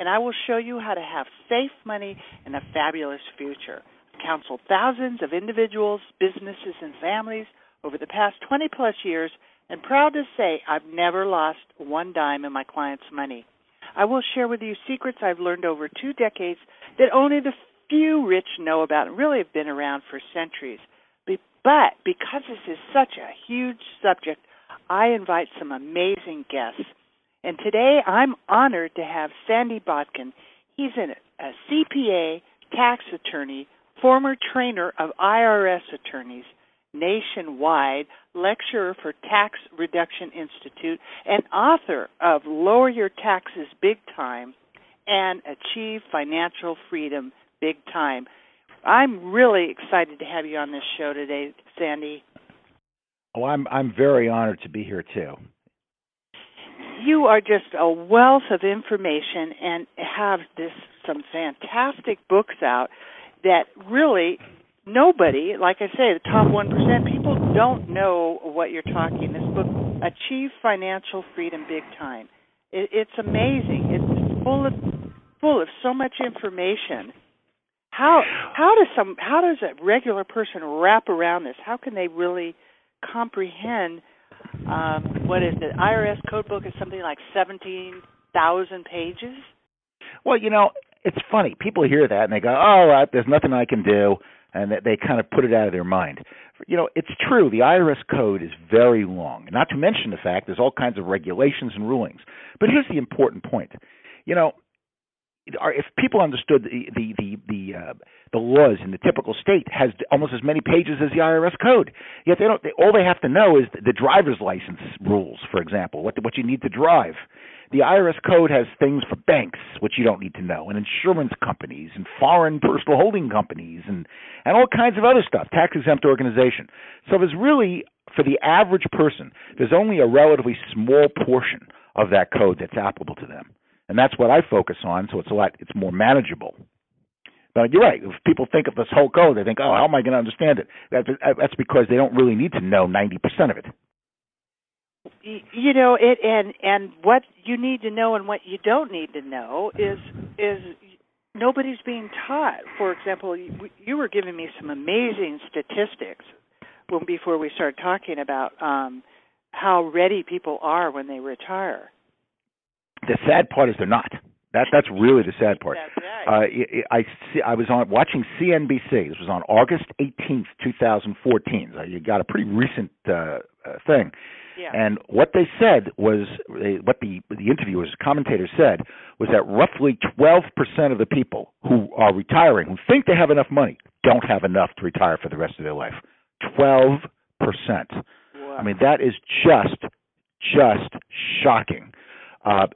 and I will show you how to have safe money and a fabulous future I've counseled thousands of individuals, businesses, and families over the past 20 plus years, and proud to say I've never lost one dime in my clients' money. I will share with you secrets I've learned over two decades that only the few rich know about and really have been around for centuries. But because this is such a huge subject, I invite some amazing guests. And today I'm honored to have Sandy Botkin. He's a CPA, tax attorney, former trainer of IRS attorneys nationwide, lecturer for Tax Reduction Institute, and author of Lower Your Taxes Big Time and Achieve Financial Freedom Big Time. I'm really excited to have you on this show today, Sandy. Oh, I'm I'm very honored to be here too. You are just a wealth of information and have this some fantastic books out that really nobody, like I say, the top 1%, people don't know what you're talking. This book, Achieve Financial Freedom Big Time. It, it's amazing. It's full of full of so much information. How how does some how does a regular person wrap around this? How can they really comprehend um, what is it? IRS code book is something like seventeen thousand pages. Well, you know, it's funny. People hear that and they go, "All right, there's nothing I can do," and they kind of put it out of their mind. You know, it's true. The IRS code is very long. Not to mention the fact there's all kinds of regulations and rulings. But here's the important point. You know, if people understood the the the the, uh, the laws in the typical state has almost as many pages as the IRS code. Yet they don't. They, all they have to know is the, driver's license rules, for example, what what you need to drive. The IRS code has things for banks, which you don't need to know, and insurance companies, and foreign personal holding companies, and and all kinds of other stuff. Tax exempt organization. So there's really for the average person, there's only a relatively small portion of that code that's applicable to them and that's what I focus on. So it's a lot, it's more manageable. But you're right. If people think of this whole code, they think, "Oh, how am I going to understand it?" That's because they don't really need to know ninety percent of it. You know it, and and what you need to know and what you don't need to know is is nobody's being taught. For example, you were giving me some amazing statistics when before we started talking about um, how ready people are when they retire the sad part is they're not. That that's really the sad part. Uh, I see, I was on watching CNBC. This was on August 18th, 2014. So you got a pretty recent uh, uh, thing. Yeah. And what they said was, what the the interviewers, commentators said, was that roughly 12% of the people who are retiring, who think they have enough money, don't have enough to retire for the rest of their life. 12%. Wow. I mean, that is just, just shocking. Uh,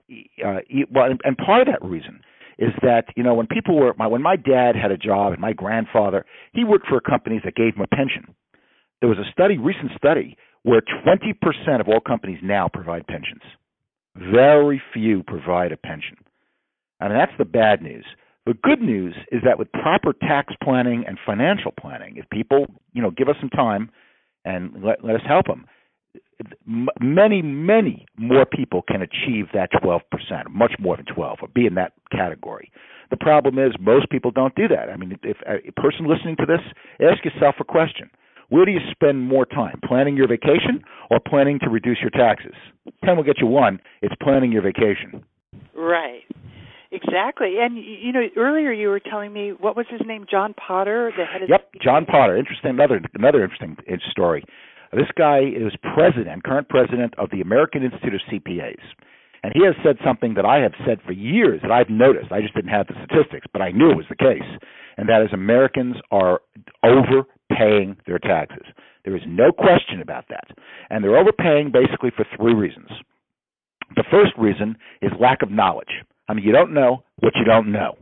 uh, well, and, and part of that reason is that you know when people were my, when my dad had a job and my grandfather he worked for companies that gave him a pension. There was a study, recent study, where 20% of all companies now provide pensions. Very few provide a pension, and that's the bad news. The good news is that with proper tax planning and financial planning, if people you know give us some time and let, let us help them, many, many more people can achieve that 12%, much more than 12, or be in that category. The problem is most people don't do that. I mean, if a person listening to this, ask yourself a question. Where do you spend more time, planning your vacation or planning to reduce your taxes? 10 will get you one. It's planning your vacation. Right. Exactly. And you know, earlier you were telling me what was his name, John Potter, the head of Yep, John Potter. Interesting another another interesting uh, story. This guy is president, current president of the American Institute of CPAs. And he has said something that I have said for years that I've noticed. I just didn't have the statistics, but I knew it was the case. And that is Americans are overpaying their taxes. There is no question about that. And they're overpaying basically for three reasons. The first reason is lack of knowledge. I mean, you don't know what you don't know,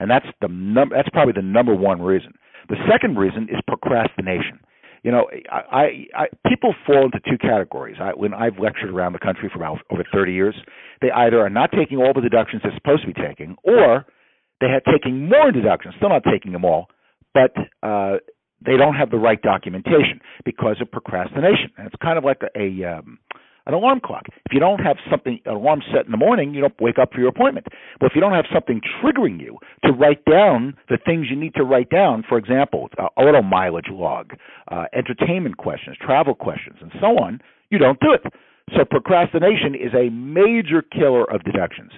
and that's the num- That's probably the number one reason. The second reason is procrastination. You know, I, I, I people fall into two categories. I, when I've lectured around the country for about over 30 years, they either are not taking all the deductions they're supposed to be taking, or they are taking more deductions, still not taking them all, but uh, they don't have the right documentation because of procrastination. And it's kind of like a, a um, an alarm clock. If you don't have something an alarm set in the morning, you don't wake up for your appointment. But if you don't have something triggering you to write down the things you need to write down, for example, uh, auto mileage log, uh, entertainment questions, travel questions, and so on, you don't do it. So procrastination is a major killer of deductions.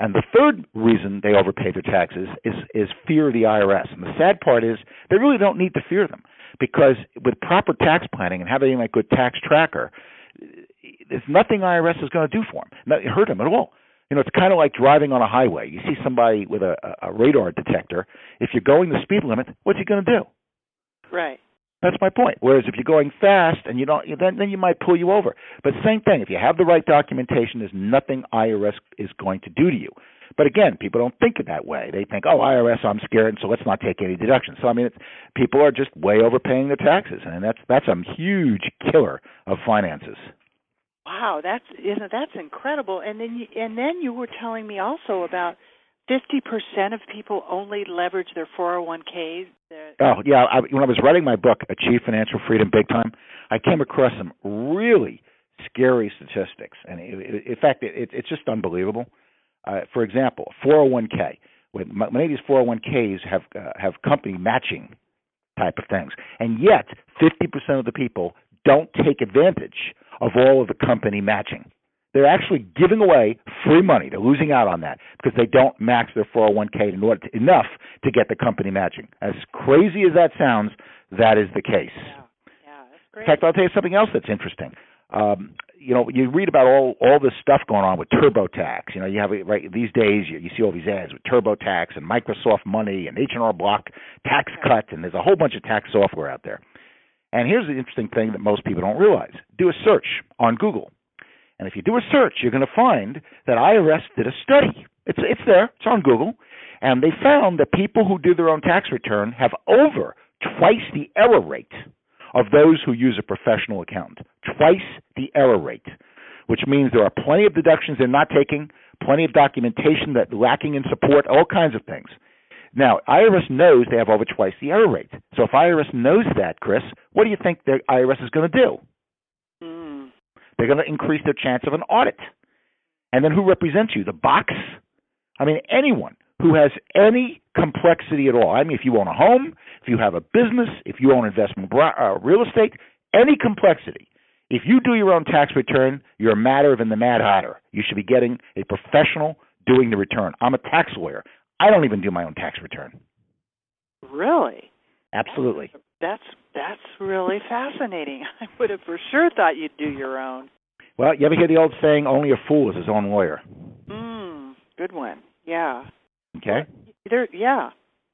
And the third reason they overpay their taxes is is fear of the IRS. And the sad part is they really don't need to fear them because with proper tax planning and having a good tax tracker, there's nothing IRS is going to do for them. Not hurt them at all. You know, it's kind of like driving on a highway. You see somebody with a, a radar detector. If you're going the speed limit, what's he going to do? Right. That's my point. Whereas if you're going fast and you don't, then then you might pull you over. But same thing. If you have the right documentation, there's nothing IRS is going to do to you. But again, people don't think of that way. They think, oh, IRS, I'm scared, so let's not take any deductions. So I mean, it's, people are just way overpaying their taxes, and that's that's a huge killer of finances. Wow, that's you know that's incredible. And then you, and then you were telling me also about 50% of people only leverage their 401ks. Oh, yeah. I, when I was writing my book, Achieve Financial Freedom Big Time, I came across some really scary statistics. And it, it, in fact, it, it's just unbelievable. Uh, for example, 401k. When many of these 401ks have uh, have company matching type of things, and yet 50% of the people don't take advantage of all of the company matching. They're actually giving away free money. They're losing out on that because they don't max their 401k in order to, enough to get the company matching. As crazy as that sounds, that is the case. Yeah, yeah, that's great. In fact, I'll tell you something else that's interesting. Um, you know, you read about all all this stuff going on with TurboTax. You know, you have right these days you, you see all these ads with TurboTax and Microsoft Money and H&R Block tax cut, and there's a whole bunch of tax software out there. And here's the interesting thing that most people don't realize: do a search on Google and if you do a search, you're going to find that IRS did a study. It's it's there. It's on Google, and they found that people who do their own tax return have over twice the error rate of those who use a professional accountant. Twice the error rate, which means there are plenty of deductions they're not taking, plenty of documentation that lacking in support, all kinds of things. Now, IRS knows they have over twice the error rate. So if IRS knows that, Chris, what do you think the IRS is going to do? They're going to increase their chance of an audit. And then who represents you? The box? I mean, anyone who has any complexity at all. I mean, if you own a home, if you have a business, if you own investment uh, real estate, any complexity. If you do your own tax return, you're a matter of in the Mad Hatter. You should be getting a professional doing the return. I'm a tax lawyer. I don't even do my own tax return. Really? Absolutely. That's that's really fascinating. I would have for sure thought you'd do your own. Well, you ever hear the old saying, "Only a fool is his own lawyer"? Mm, good one. Yeah. Okay. There, yeah,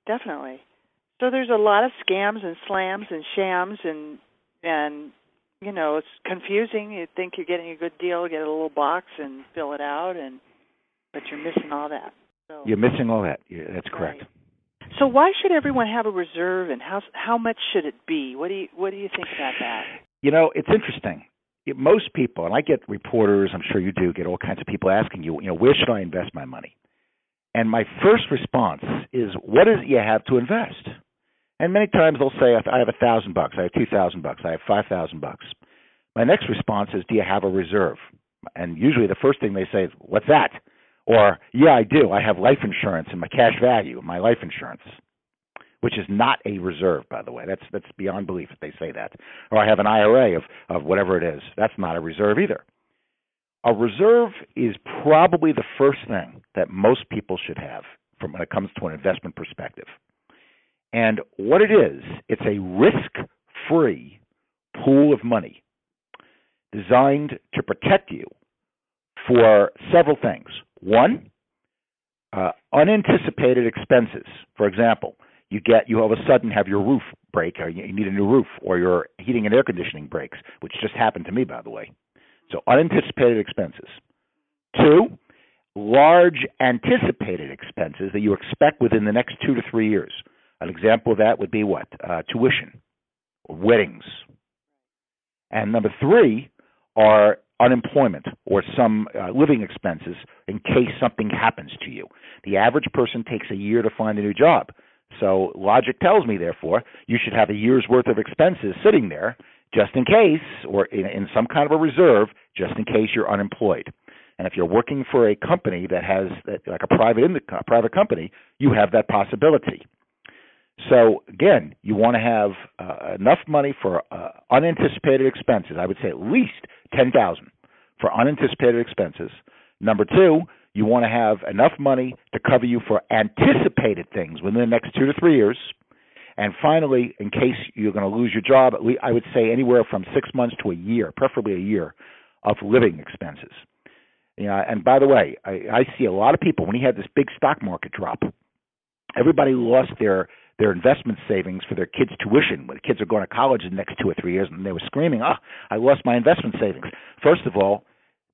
definitely. So there's a lot of scams and slams and shams and and you know it's confusing. You think you're getting a good deal, get a little box and fill it out, and but you're missing all that. So, you're missing all that. Yeah, that's correct. Right. So why should everyone have a reserve, and how how much should it be? What do you what do you think about that? You know, it's interesting. It, Most people, and I get reporters, I'm sure you do, get all kinds of people asking you, you know, where should I invest my money? And my first response is, what is it you have to invest? And many times they'll say, I have a thousand bucks, I have two thousand bucks, I have five thousand bucks. My next response is, do you have a reserve? And usually the first thing they say is, what's that? Or, yeah, I do. I have life insurance in my cash value, my life insurance, which is not a reserve, by the way. That's that's beyond belief if they say that. Or I have an IRA of of whatever it is. That's not a reserve either. A reserve is probably the first thing that most people should have from when it comes to an investment perspective. And what it is, it's a risk-free pool of money designed to protect you for several things. One, uh, unanticipated expenses. For example, you get you all of a sudden have your roof break, or you need a new roof, or your heating and air conditioning breaks, which just happened to me, by the way. So unanticipated expenses. Two, large anticipated expenses that you expect within the next two to three years. An example of that would be what? Uh, tuition, weddings. And number three are unemployment or some uh, living expenses in case something happens to you. The average person takes a year to find a new job. So logic tells me, therefore, you should have a year's worth of expenses sitting there just in case, or in, in some kind of a reserve, just in case you're unemployed. And if you're working for a company that has, that like a private in the, private company, you have that possibility. So again, you want to have uh, enough money for uh, unanticipated expenses. I would say at least ten thousand for unanticipated expenses. Number two, you want to have enough money to cover you for anticipated things within the next two to three years. And finally, in case you're going to lose your job, I would say anywhere from six months to a year, preferably a year, of living expenses. You know, and by the way, I, I see a lot of people when he had this big stock market drop. Everybody lost their their investment savings for their kids' tuition when the kids are going to college in the next two or three years, and they were screaming, "Ah, oh, I lost my investment savings." First of all,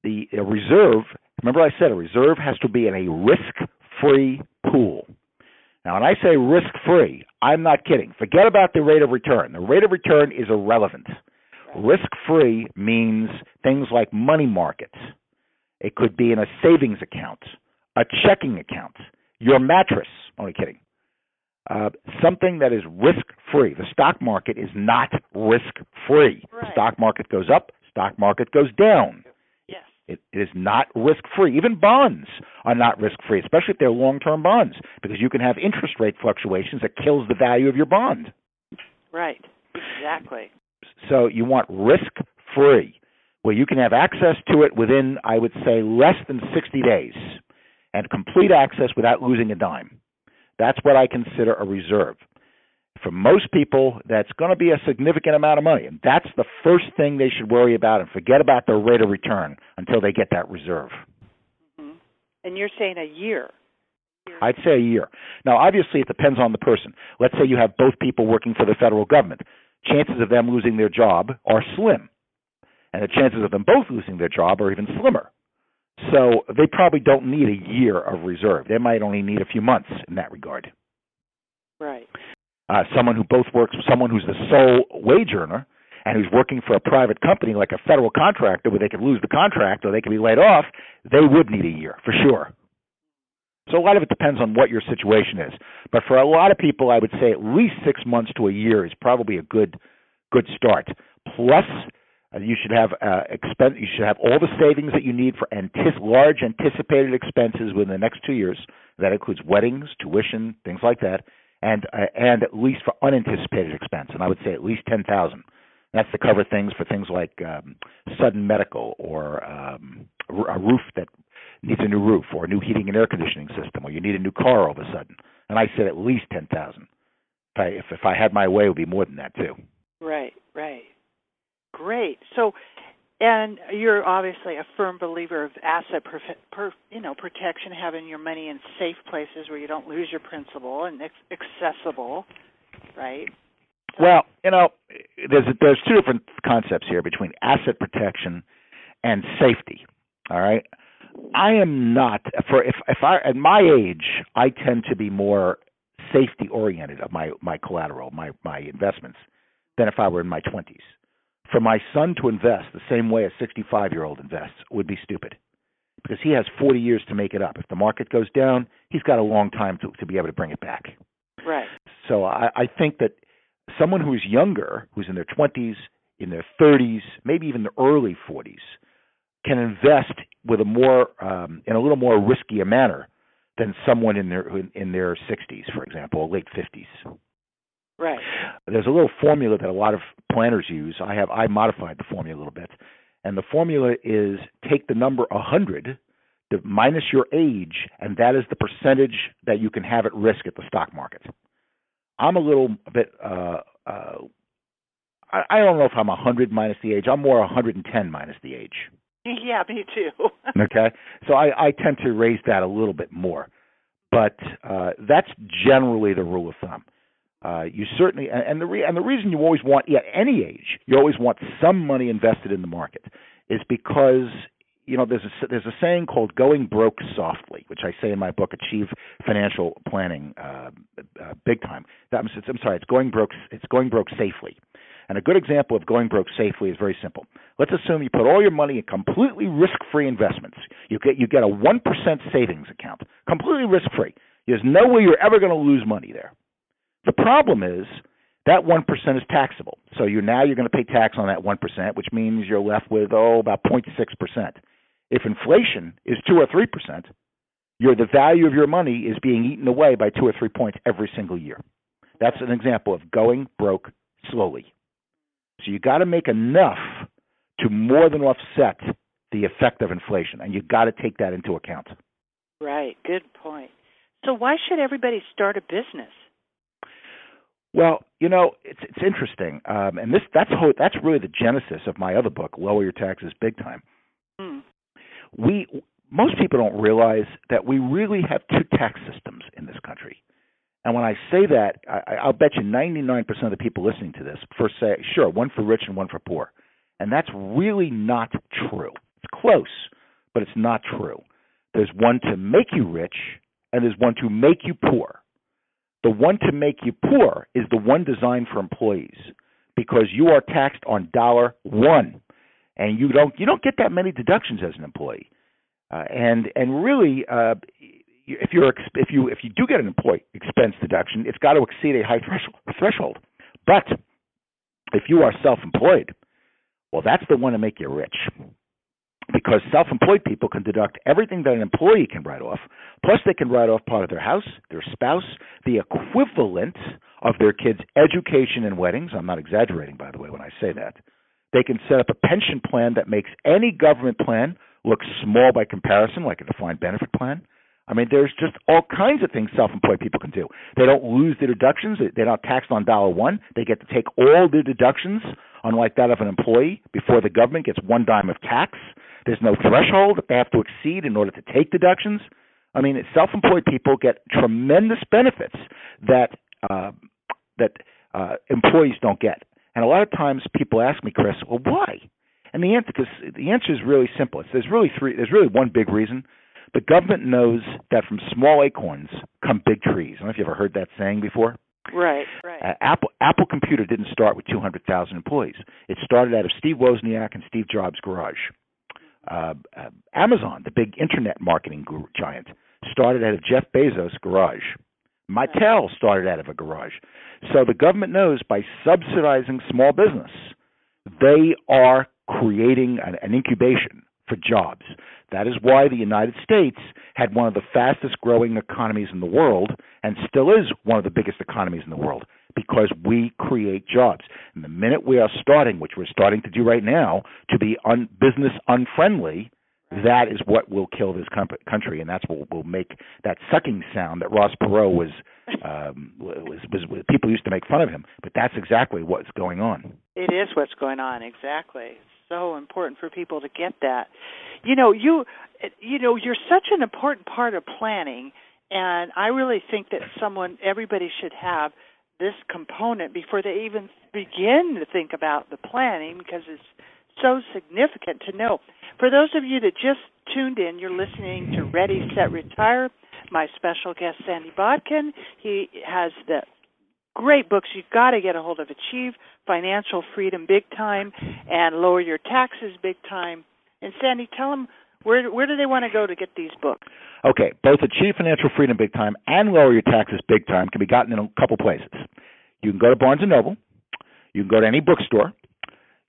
the reserve. Remember, I said a reserve has to be in a risk-free pool. Now, when I say risk-free, I'm not kidding. Forget about the rate of return. The rate of return is irrelevant. Risk-free means things like money markets. It could be in a savings account, a checking account, your mattress. Only kidding uh, something that is risk free. The stock market is not risk free. Right. The stock market goes up, stock market goes down. Yes. It, it is not risk free. Even bonds are not risk free, especially if they're long term bonds, because you can have interest rate fluctuations that kills the value of your bond. Right. Exactly. So you want risk free, where you can have access to it within, I would say, less than 60 days, and complete access without losing a dime. That's what I consider a reserve. For most people, that's going to be a significant amount of money. And that's the first thing they should worry about and forget about their rate of return until they get that reserve. Mm-hmm. And you're saying a year. I'd say a year. Now, obviously, it depends on the person. Let's say you have both people working for the federal government. Chances of them losing their job are slim. And the chances of them both losing their job are even slimmer. So they probably don't need a year of reserve. They might only need a few months in that regard. Right. Uh, someone who both works, someone who's the sole wage earner and who's working for a private company like a federal contractor where they could lose the contract or they could be laid off, they would need a year for sure. So a lot of it depends on what your situation is. But for a lot of people, I would say at least six months to a year is probably a good good start. Plus you should have uh, expense. You should have all the savings that you need for antis- large anticipated expenses within the next two years. That includes weddings, tuition, things like that, and uh, and at least for unanticipated expense. And I would say at least ten thousand. That's to cover things for things like um, sudden medical or um, a roof that needs a new roof or a new heating and air conditioning system or you need a new car all of a sudden. And I said at least ten thousand. If I if, if I had my way, it would be more than that too. Right, right. Great. So, and you're obviously a firm believer of asset, per, per, you know, protection, having your money in safe places where you don't lose your principal and it's accessible, right? Well, you know, there's there's two different concepts here between asset protection and safety. All right, I am not for if if I at my age I tend to be more safety oriented of my my collateral, my my investments than if I were in my 20s for my son to invest the same way a 65 year old invests would be stupid because he has 40 years to make it up. If the market goes down, he's got a long time to, to be able to bring it back. Right. So I, I think that someone who's younger, who's in their 20s, in their 30s, maybe even the early 40s, can invest with a more um, in a little more risky a manner than someone in their in, in their 60s, for example, late 50s. Right. There's a little formula that a lot of planners use. I have I modified the formula a little bit, and the formula is take the number 100 minus your age, and that is the percentage that you can have at risk at the stock market. I'm a little bit. Uh, uh, I, I don't know if I'm 100 minus the age. I'm more 110 minus the age. Yeah, me too. okay, so I, I tend to raise that a little bit more, but uh, that's generally the rule of thumb. Uh, you certainly, and, the re, and the reason you always want, at any age, you always want some money invested in the market, is because you know, there's a, there's a saying called "going broke softly," which I say in my book, "Achieve Financial Planning uh, uh, Big Time." That, I'm sorry, it's going broke. It's going broke safely. And a good example of going broke safely is very simple. Let's assume you put all your money in completely risk-free investments. You get you get a one percent savings account, completely risk-free. There's no way you're ever going to lose money there. The problem is that 1% is taxable. So you now you're going to pay tax on that 1%, which means you're left with oh about 0.6%. If inflation is 2 or 3%, your the value of your money is being eaten away by 2 or 3 points every single year. That's an example of going broke slowly. So you got to make enough to more than offset the effect of inflation, and you got to take that into account. Right. Good point. So why should everybody start a business? Well, you know, it's it's interesting, um, and this that's how, that's really the genesis of my other book, Lower Your Taxes Big Time. Mm. We most people don't realize that we really have two tax systems in this country. And when I say that, I, I'll bet you 99% of the people listening to this first say, sure, one for rich and one for poor. And that's really not true. It's close, but it's not true. There's one to make you rich, and there's one to make you poor. The one to make you poor is the one designed for employees because you are taxed on dollar one, and you don't you don't get that many deductions as an employee. Uh, and and really, uh, if you're if you if you do get an employee expense deduction, it's got to exceed a high threshold. But if you are self-employed, well, that's the one to make you rich because self-employed people can deduct everything that an employee can write off, plus they can write off part of their house, their spouse, the equivalent of their kids' education and weddings. I'm not exaggerating, by the way, when I say that. They can set up a pension plan that makes any government plan look small by comparison, like a defined benefit plan. I mean, there's just all kinds of things self-employed people can do. They don't lose their deductions. They're not taxed on dollar one. They get to take all their deductions, unlike that of an employee, before the government gets one dime of tax. There's no threshold that they have to exceed in order to take deductions. I mean, self-employed people get tremendous benefits that uh, that uh, employees don't get. And a lot of times people ask me, Chris, well, why? And the answer, the answer is really simple. It's, there's really three. There's really one big reason. The government knows that from small acorns come big trees. I don't know if you ever heard that saying before. Right, right. Uh, Apple Apple Computer didn't start with 200,000 employees. It started out of Steve Wozniak and Steve Jobs' garage. Uh, uh, Amazon, the big internet marketing giant, started out of Jeff Bezos' garage. Mattel started out of a garage. So the government knows by subsidizing small business, they are creating an, an incubation for jobs. That is why the United States had one of the fastest growing economies in the world and still is one of the biggest economies in the world because we create jobs. And the minute we are starting, which we're starting to do right now, to be un- business unfriendly, that is what will kill this com- country, and that's what will make that sucking sound that Ross Perot was, um, was, was, was. People used to make fun of him, but that's exactly what's going on. It is what's going on, exactly. So important for people to get that. You know, you, you know, you're such an important part of planning, and I really think that someone, everybody should have this component before they even begin to think about the planning because it's so significant to know. For those of you that just tuned in, you're listening to Ready, Set, Retire. My special guest, Sandy Botkin, He has the great books you've got to get a hold of Achieve Financial Freedom Big Time and Lower Your Taxes Big Time. And Sandy, tell them where where do they want to go to get these books? Okay, both Achieve Financial Freedom Big Time and Lower Your Taxes Big Time can be gotten in a couple places. You can go to Barnes and Noble. You can go to any bookstore.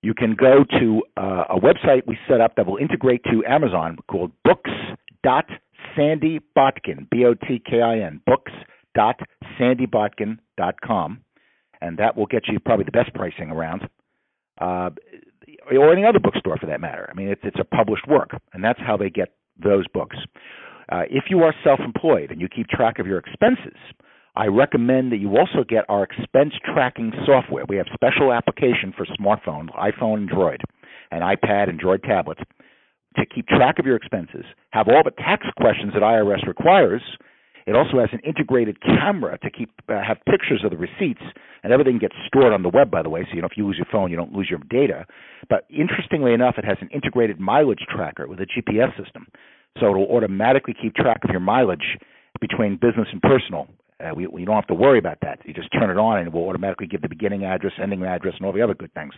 You can go to uh, a website we set up that will integrate to Amazon called books.sandybotkin, B-O-T-K-I-N, books.sandybotkin.com, and that will get you probably the best pricing around. Uh, or any other bookstore for that matter. I mean, it's, it's a published work, and that's how they get those books. Uh, if you are self employed and you keep track of your expenses, I recommend that you also get our expense tracking software. We have special application for smartphones, iPhone, Android, and iPad, Android tablets to keep track of your expenses, have all the tax questions that IRS requires, It also has an integrated camera to keep uh, have pictures of the receipts, and everything gets stored on the web. By the way, so you know if you lose your phone, you don't lose your data. But interestingly enough, it has an integrated mileage tracker with a GPS system, so it'll automatically keep track of your mileage between business and personal. Uh, we, we don't have to worry about that. You just turn it on, and it will automatically give the beginning address, ending address, and all the other good things.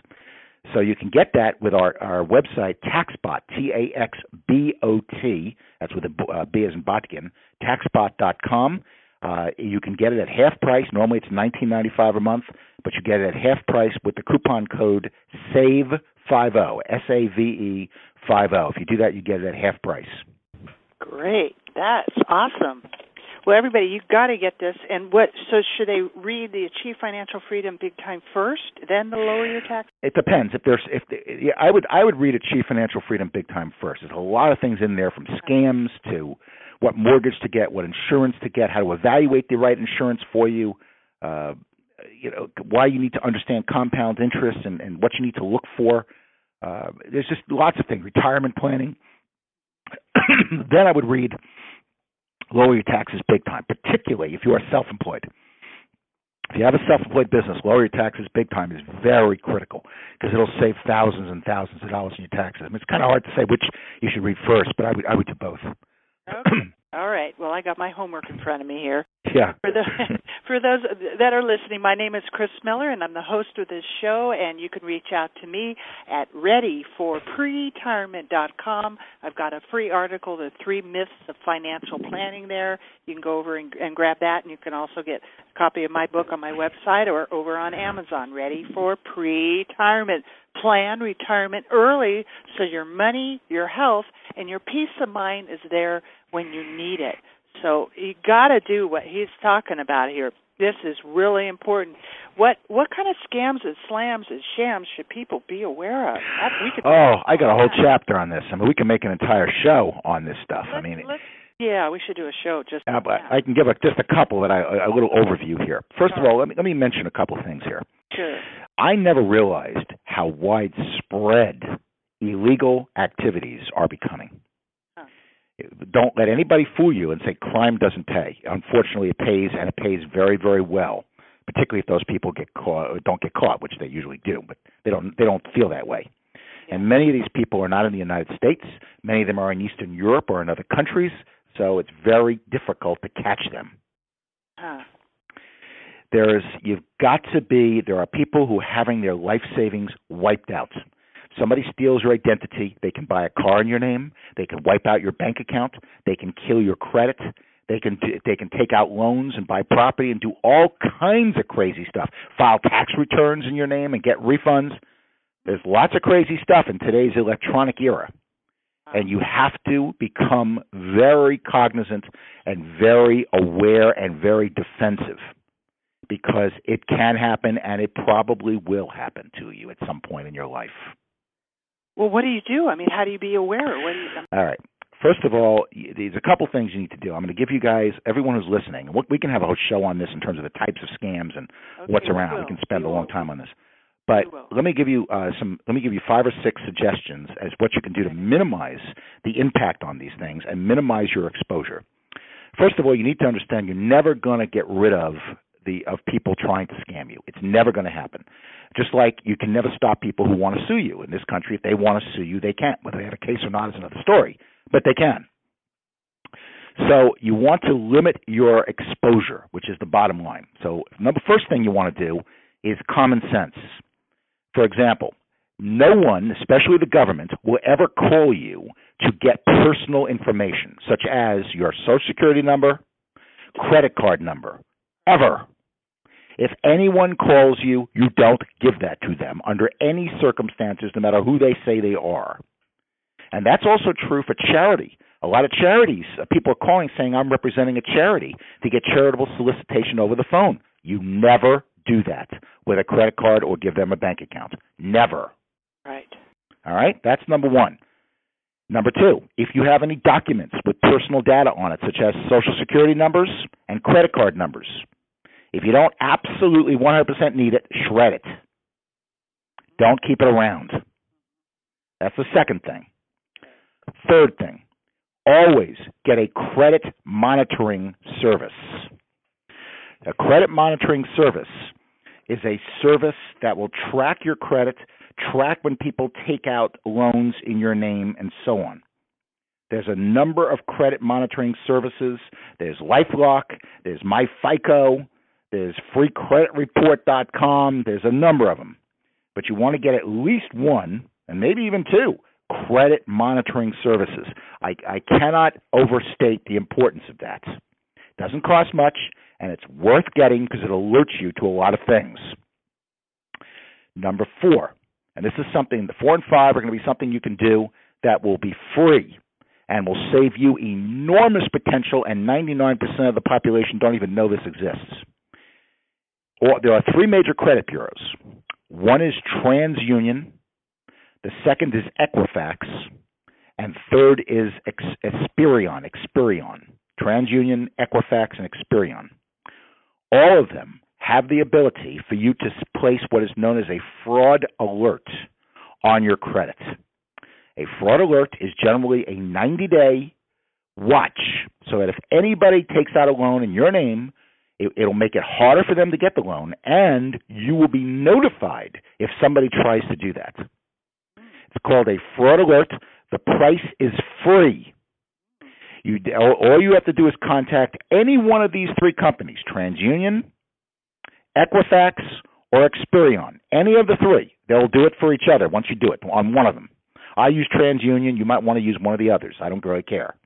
So you can get that with our, our website, TaxBot, T A X B O T. That's with a uh, B as in Botkin. TaxBot.com. Uh, you can get it at half price. Normally it's nineteen ninety five a month, but you get it at half price with the coupon code SAVE five O S A V E five O. If you do that, you get it at half price. Great, that's awesome. Well, everybody, you've got to get this. And what? So, should they read the Achieve Financial Freedom Big Time first, then the Lower Your Tax? It depends. If there's, if the, yeah, I would, I would read Achieve Financial Freedom Big Time first. There's a lot of things in there, from scams to what mortgage to get, what insurance to get, how to evaluate the right insurance for you. Uh, you know why you need to understand compound interest and, and what you need to look for. Uh, there's just lots of things. Retirement planning. then I would read lower your taxes big time, particularly if you are self employed. If you have a self employed business, lower your taxes big time is very critical because it'll save thousands and thousands of dollars in your taxes. I mean, it's kind of hard to say which you should read first, but I would I would do both. Okay. All right. Well, I got my homework in front of me here. Yeah. For the for those that are listening, my name is Chris Miller, and I'm the host of this show. And you can reach out to me at readyforpretirement.com. I've got a free article, "The Three Myths of Financial Planning." There, you can go over and, and grab that, and you can also get a copy of my book on my website or over on Amazon. Ready for pre-retirement. Plan retirement early so your money, your health, and your peace of mind is there when you need it. So you got to do what he's talking about here. This is really important. What what kind of scams and slams and shams should people be aware of? we could oh, I got a whole chapter on this. I mean, we can make an entire show on this stuff. Let's, I mean, yeah, we should do a show just. Uh, I can give a, just a couple that I a little overview here. First of all, let me let me mention a couple things here. Sure. I never realized how widespread illegal activities are becoming don't let anybody fool you and say crime doesn't pay. Unfortunately, it pays and it pays very, very well. Particularly if those people get caught, or don't get caught, which they usually do, but they don't. They don't feel that way. Yeah. And many of these people are not in the United States. Many of them are in Eastern Europe or in other countries. So it's very difficult to catch them. Huh. There's you've got to be. There are people who are having their life savings wiped out somebody steals your identity, they can buy a car in your name, they can wipe out your bank account, they can kill your credit, they can they can take out loans and buy property and do all kinds of crazy stuff. File tax returns in your name and get refunds. There's lots of crazy stuff in today's electronic era. And you have to become very cognizant and very aware and very defensive because it can happen and it probably will happen to you at some point in your life. Well, what do you do? I mean, how do you be aware? What do you, all right. First of all, there's a couple things you need to do. I'm going to give you guys, everyone who's listening, and we can have a whole show on this in terms of the types of scams and okay, what's around. We, we can spend we a long time on this. But let me give you uh, some. Let me give you five or six suggestions as what you can do to minimize the impact on these things and minimize your exposure. First of all, you need to understand you're never going to get rid of the of people trying to scam you. It's never going to happen. Just like you can never stop people who want to sue you in this country. If they want to sue you, they can. Whether they have a case or not is another story, but they can. So you want to limit your exposure, which is the bottom line. So number first thing you want to do is common sense. For example, no one, especially the government, will ever call you to get personal information, such as your social security number, credit card number, ever. If anyone calls you, you don't give that to them under any circumstances, no matter who they say they are. And that's also true for charity. A lot of charities, uh, people are calling saying, I'm representing a charity to get charitable solicitation over the phone. You never do that with a credit card or give them a bank account. Never. Right. All right? That's number one. Number two, if you have any documents with personal data on it, such as social security numbers and credit card numbers, if you don't absolutely 100% need it, shred it. Don't keep it around. That's the second thing. Third thing, always get a credit monitoring service. A credit monitoring service is a service that will track your credit, track when people take out loans in your name, and so on. There's a number of credit monitoring services. There's LifeLock, there's MyFICO, there's freecreditreport.com, there's a number of them. But you want to get at least one, and maybe even two, credit monitoring services. I, I cannot overstate the importance of that. It doesn't cost much, and it's worth getting because it alerts you to a lot of things. Number four, and this is something, the four and five are going to be something you can do that will be free and will save you enormous potential, and 99% of the population don't even know this exists. There are three major credit bureaus. One is TransUnion, the second is Equifax, and third is Experian, Experian, TransUnion, Equifax, and Experian. All of them have the ability for you to place what is known as a fraud alert on your credit. A fraud alert is generally a 90 day watch so that if anybody takes out a loan in your name, it, will make it harder for them to get the loan, and you will be notified if somebody tries to do that. It's called a fraud alert. The price is free. You, all you have to do is contact any one of these three companies TransUnion, Equifax, or Experian. Any of the three. They'll do it for each other once you do it on one of them. I use TransUnion. You might want to use one of the others. I don't really care.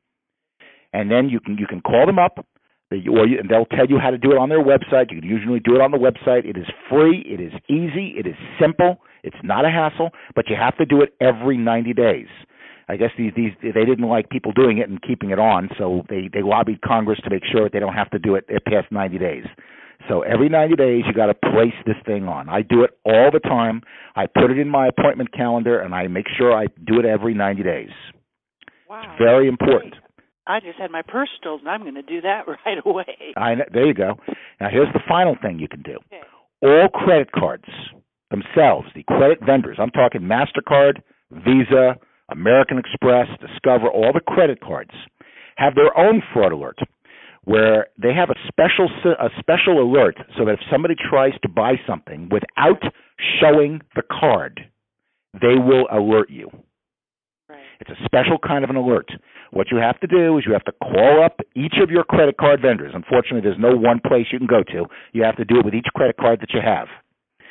And then you can you can call them up, or you, and they'll tell you how to do it on their website. You can usually do it on the website. It is free. It is easy. It is simple. It's not a hassle, but you have to do it every 90 days. I guess these these they didn't like people doing it and keeping it on, so they they lobbied Congress to make sure that they don't have to do it past 90 days. So every 90 days, you got to place this thing on. I do it all the time. I put it in my appointment calendar, and I make sure I do it every 90 days. Wow. It's very important. Great. I just had my purse stolen. I'm going to do that right away. I know, there you go. Now here's the final thing you can do. Okay. All credit cards themselves, the credit vendors. I'm talking Mastercard, Visa, American Express, Discover, all the credit cards have their own fraud alert where they have a special a special alert so that if somebody tries to buy something without showing the card, they will alert you. It's a special kind of an alert. What you have to do is you have to call up each of your credit card vendors. Unfortunately, there's no one place you can go to. You have to do it with each credit card that you have.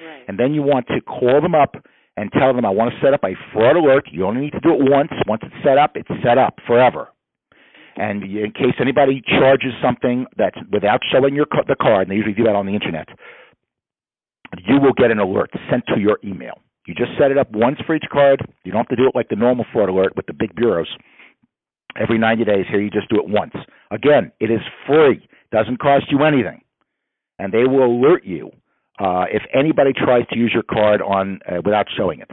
Right. And then you want to call them up and tell them, I want to set up a fraud alert. You only need to do it once. Once it's set up, it's set up forever. And in case anybody charges something that's without showing your the card, and they usually do that on the internet, you will get an alert sent to your email. You just set it up once for each card. You don't have to do it like the normal fraud alert with the big bureaus. Every 90 days, here you just do it once. Again, it is free. Doesn't cost you anything. And they will alert you uh, if anybody tries to use your card on uh, without showing it.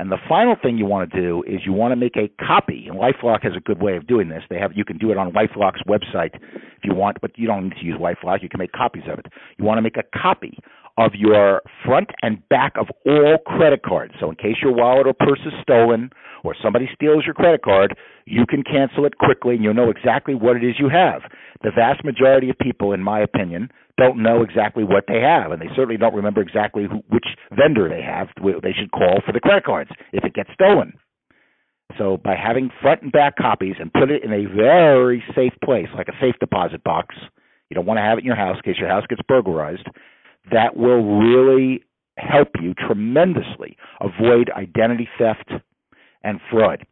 And the final thing you want to do is you want to make a copy. And LifeLock has a good way of doing this. They have you can do it on LifeLock's website if you want, but you don't need to use LifeLock. You can make copies of it. You want to make a copy of your front and back of all credit cards. So in case your wallet or purse is stolen or somebody steals your credit card, you can cancel it quickly and you'll know exactly what it is you have. The vast majority of people, in my opinion, don't know exactly what they have, and they certainly don't remember exactly who, which vendor they have. They should call for the credit cards if it gets stolen. So by having front and back copies and put it in a very safe place, like a safe deposit box, you don't want to have it in your house in case your house gets burglarized. That will really help you tremendously avoid identity theft and fraud.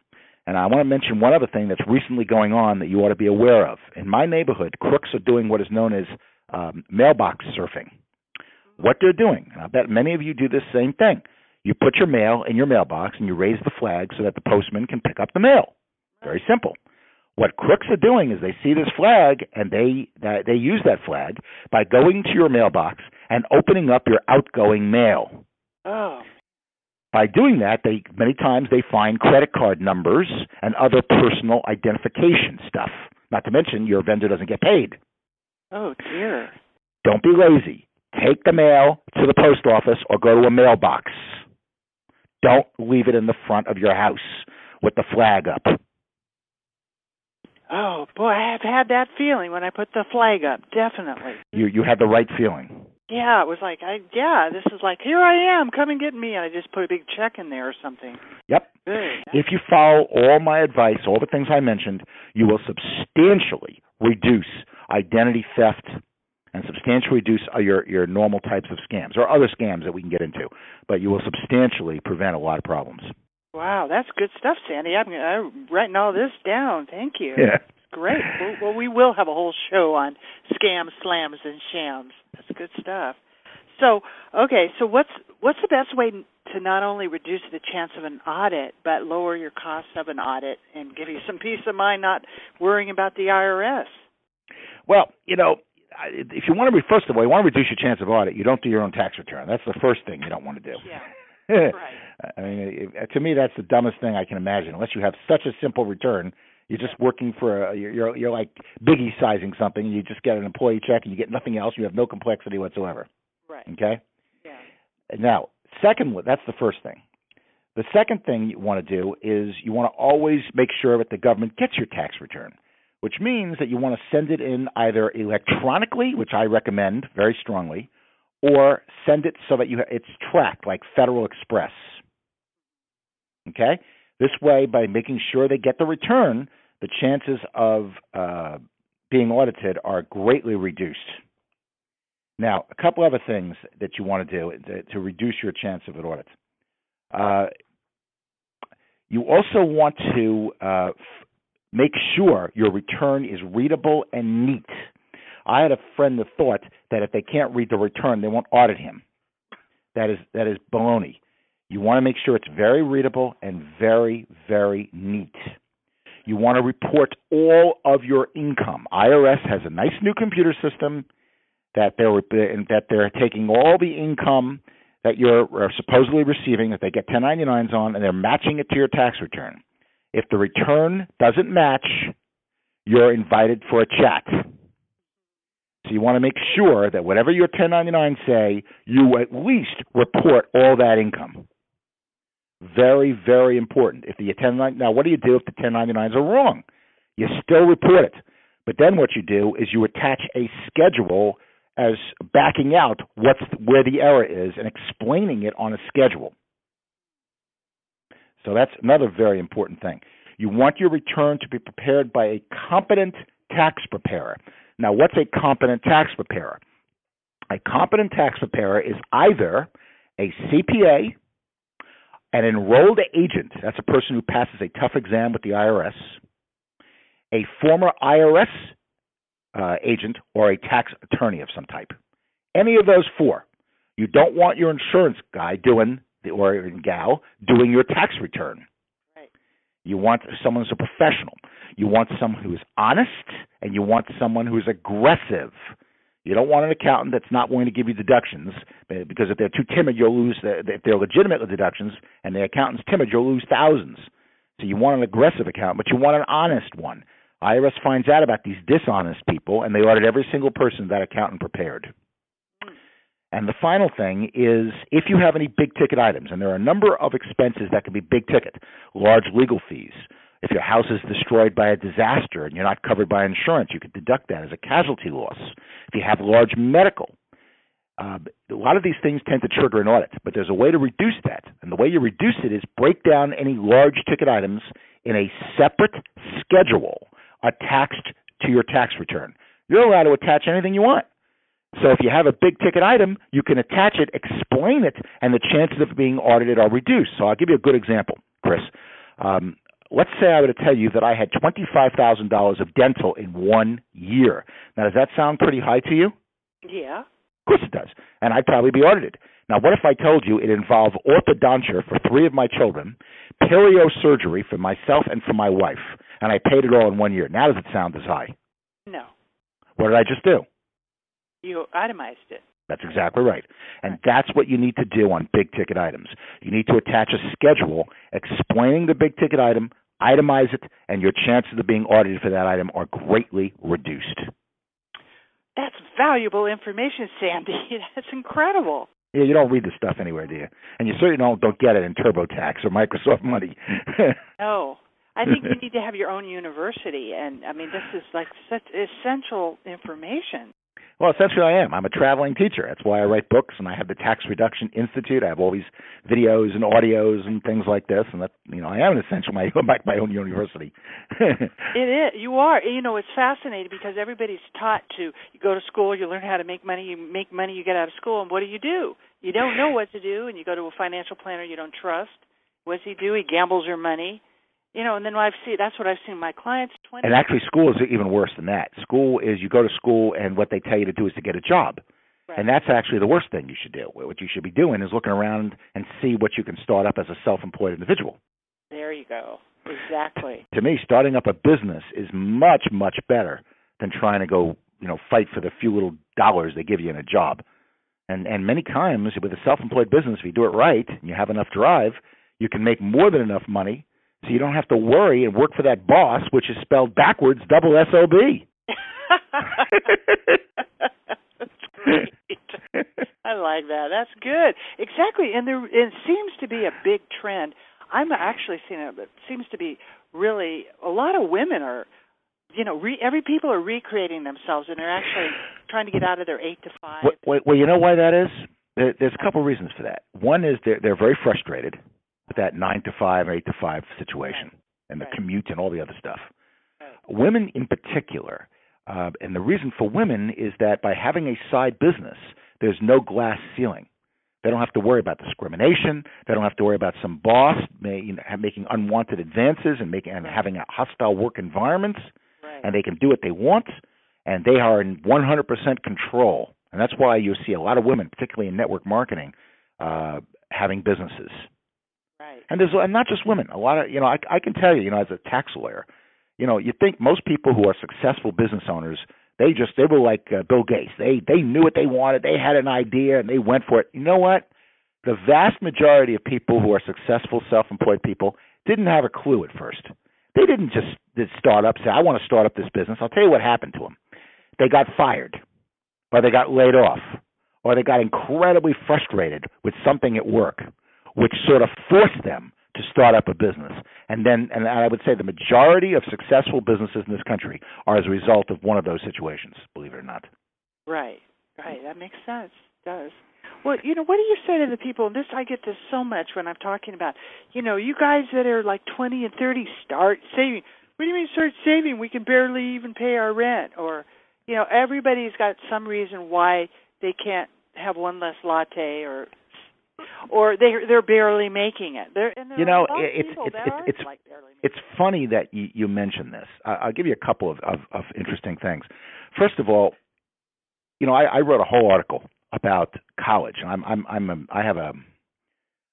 And I want to mention one other thing that's recently going on that you ought to be aware of. In my neighborhood, crooks are doing what is known as um, mailbox surfing. What they're doing, and I bet many of you do this same thing. You put your mail in your mailbox and you raise the flag so that the postman can pick up the mail. Very simple. What crooks are doing is they see this flag and they they use that flag by going to your mailbox and opening up your outgoing mail. Oh. By doing that, they many times they find credit card numbers and other personal identification stuff. Not to mention your vendor doesn't get paid. Oh dear. Don't be lazy. Take the mail to the post office or go to a mailbox. Don't leave it in the front of your house with the flag up. Oh boy, I have had that feeling when I put the flag up. Definitely. You you had the right feeling. Yeah, it was like I yeah, this is like here I am, come and get me. And I just put a big check in there or something. Yep. Good. If you follow all my advice, all the things I mentioned, you will substantially reduce identity theft and substantially reduce uh, your your normal types of scams or other scams that we can get into. But you will substantially prevent a lot of problems. Wow, that's good stuff, Sandy. I'm, I'm writing all this down. Thank you. Yeah. Great. Well, well, we will have a whole show on scams, slams, and shams. That's good stuff. So, okay, so what's what's the best way to not only reduce the chance of an audit, but lower your costs of an audit and give you some peace of mind, not worrying about the IRS? Well, you know, if you want to, be, first of all, you want to reduce your chance of audit. You don't do your own tax return. That's the first thing you don't want to do. Yeah. right. I mean, to me, that's the dumbest thing I can imagine. Unless you have such a simple return, you're just working for a, you're you're like biggie sizing something. You just get an employee check and you get nothing else. You have no complexity whatsoever. Right. Okay. Yeah. Now, second, that's the first thing. The second thing you want to do is you want to always make sure that the government gets your tax return, which means that you want to send it in either electronically, which I recommend very strongly, or send it so that you it's tracked like Federal Express. Okay? This way, by making sure they get the return, the chances of uh, being audited are greatly reduced. Now, a couple other things that you want to do to, to reduce your chance of an audit. Uh, you also want to uh, f- make sure your return is readable and neat. I had a friend that thought that if they can't read the return, they won't audit him. That is that is baloney. You want to make sure it's very readable and very very neat. You want to report all of your income. IRS has a nice new computer system that they're that they're taking all the income that you're supposedly receiving that they get 1099s on and they're matching it to your tax return. If the return doesn't match, you're invited for a chat. So you want to make sure that whatever your 1099 say, you at least report all that income. Very, very important. If the 1099 now, what do you do if the 1099s are wrong? You still report it, but then what you do is you attach a schedule as backing out what's where the error is and explaining it on a schedule. So that's another very important thing. You want your return to be prepared by a competent tax preparer. Now, what's a competent tax preparer? A competent tax preparer is either a CPA, an enrolled agent, that's a person who passes a tough exam with the IRS, a former IRS uh, agent, or a tax attorney of some type. Any of those four. You don't want your insurance guy doing, the or gal, doing your tax return. You want someone who's a professional. You want someone who is honest, and you want someone who's aggressive. You don't want an accountant that's not willing to give you deductions uh, because if they're too timid, you'll lose. The, if they're legitimate deductions and the accountant's timid, you'll lose thousands. So you want an aggressive accountant, but you want an honest one. IRS finds out about these dishonest people, and they audit every single person that accountant prepared. And the final thing is if you have any big ticket items, and there are a number of expenses that can be big ticket, large legal fees. If your house is destroyed by a disaster and you're not covered by insurance, you could deduct that as a casualty loss. If you have large medical, uh, a lot of these things tend to trigger an audit, but there's a way to reduce that. And the way you reduce it is break down any large ticket items in a separate schedule attached to your tax return. You're allowed to attach anything you want. So if you have a big ticket item, you can attach it, explain it, and the chances of being audited are reduced. So I'll give you a good example, Kris. Um, let's say I were to tell you that I had $25,000 of dental in one year. Now, does that sound pretty high to you? Yeah. Of course it does. And I'd probably be audited. Now, what if I told you it involved orthodontia for three of my children, perio surgery for myself and for my wife, and I paid it all in one year? Now, does it sound as high? No. What did I just do? You itemized it. That's exactly right. And that's what you need to do on big ticket items. You need to attach a schedule explaining the big ticket item, itemize it, and your chances of being audited for that item are greatly reduced. That's valuable information, Sandy. That's incredible. Yeah, you don't read this stuff anywhere, do you? And you certainly don't don't get it in TurboTax or Microsoft Money. no. I think you need to have your own university, and I mean, this is like such essential information. Well, essentially, I am. I'm a traveling teacher. That's why I write books, and I have the Tax Reduction Institute. I have all these videos and audios and things like this, and that you know, I am an essential my my, my own university. it is. You are. You know, it's fascinating because everybody's taught to you go to school, you learn how to make money, you make money, you get out of school, and what do you do? You don't know what to do, and you go to a financial planner you don't trust. What does he do? He gambles your money you know, and then I've seen that's what I've seen my clients. 20 and actually, school is even worse than that. School is you go to school, and what they tell you to do is to get a job. Right. And that's actually the worst thing you should do. What you should be doing is looking around and see what you can start up as a self-employed individual. There you go. Exactly. to me, starting up a business is much, much better than trying to go, you know, fight for the few little dollars they give you in a job. And and many times with a self-employed business, if you do it right and you have enough drive, you can make more than enough money so you don't have to worry and work for that boss, which is spelled backwards, double S O B. I like that. That's good. Exactly, and there it seems to be a big trend. I'm actually seeing it. It seems to be really a lot of women are, you know, re, every people are recreating themselves, and they're actually trying to get out of their eight to five. Well, well you know why that is. There's a couple of reasons for that. One is they're they're very frustrated with that nine to five, eight to five situation, right. and the right. commute and all the other stuff. Right. Women in particular, uh, and the reason for women is that by having a side business, there's no glass ceiling. They don't have to worry about discrimination. They don't have to worry about some boss may, you know, making unwanted advances and making and having a hostile work environments. And they can do what they want, and they are in 100% control. And that's why you see a lot of women, particularly in network marketing, uh, having businesses. And there's and not just women. A lot of you know, I I can tell you, you know, as a tax lawyer, you know, you think most people who are successful business owners, they just they were like uh, Bill Gates. They they knew what they wanted. They had an idea and they went for it. You know what? The vast majority of people who are successful self-employed people didn't have a clue at first. They didn't just did start up say, "I want to start up this business." I'll tell you what happened to them. They got fired, or they got laid off, or they got incredibly frustrated with something at work which sort of forced them to start up a business. And then, and I would say the majority of successful businesses in this country are as a result of one of those situations, believe it or not. Right, right. That makes sense. It does. Well, you know, what do you say to the people? This I get this so much when I'm talking about, you know, you guys that are like 20 and 30 start saving. What do you mean start saving? We can barely even pay our rent. Or, you know, everybody's got some reason why they can't have one less latte or or they they're barely making it. They're, and you know, oh, it's it's it's it's like it's funny that you, you mentioned this. I'll give you a couple of, of of interesting things. First of all, you know, I, I wrote a whole article about college, and I'm I'm I'm a, I have a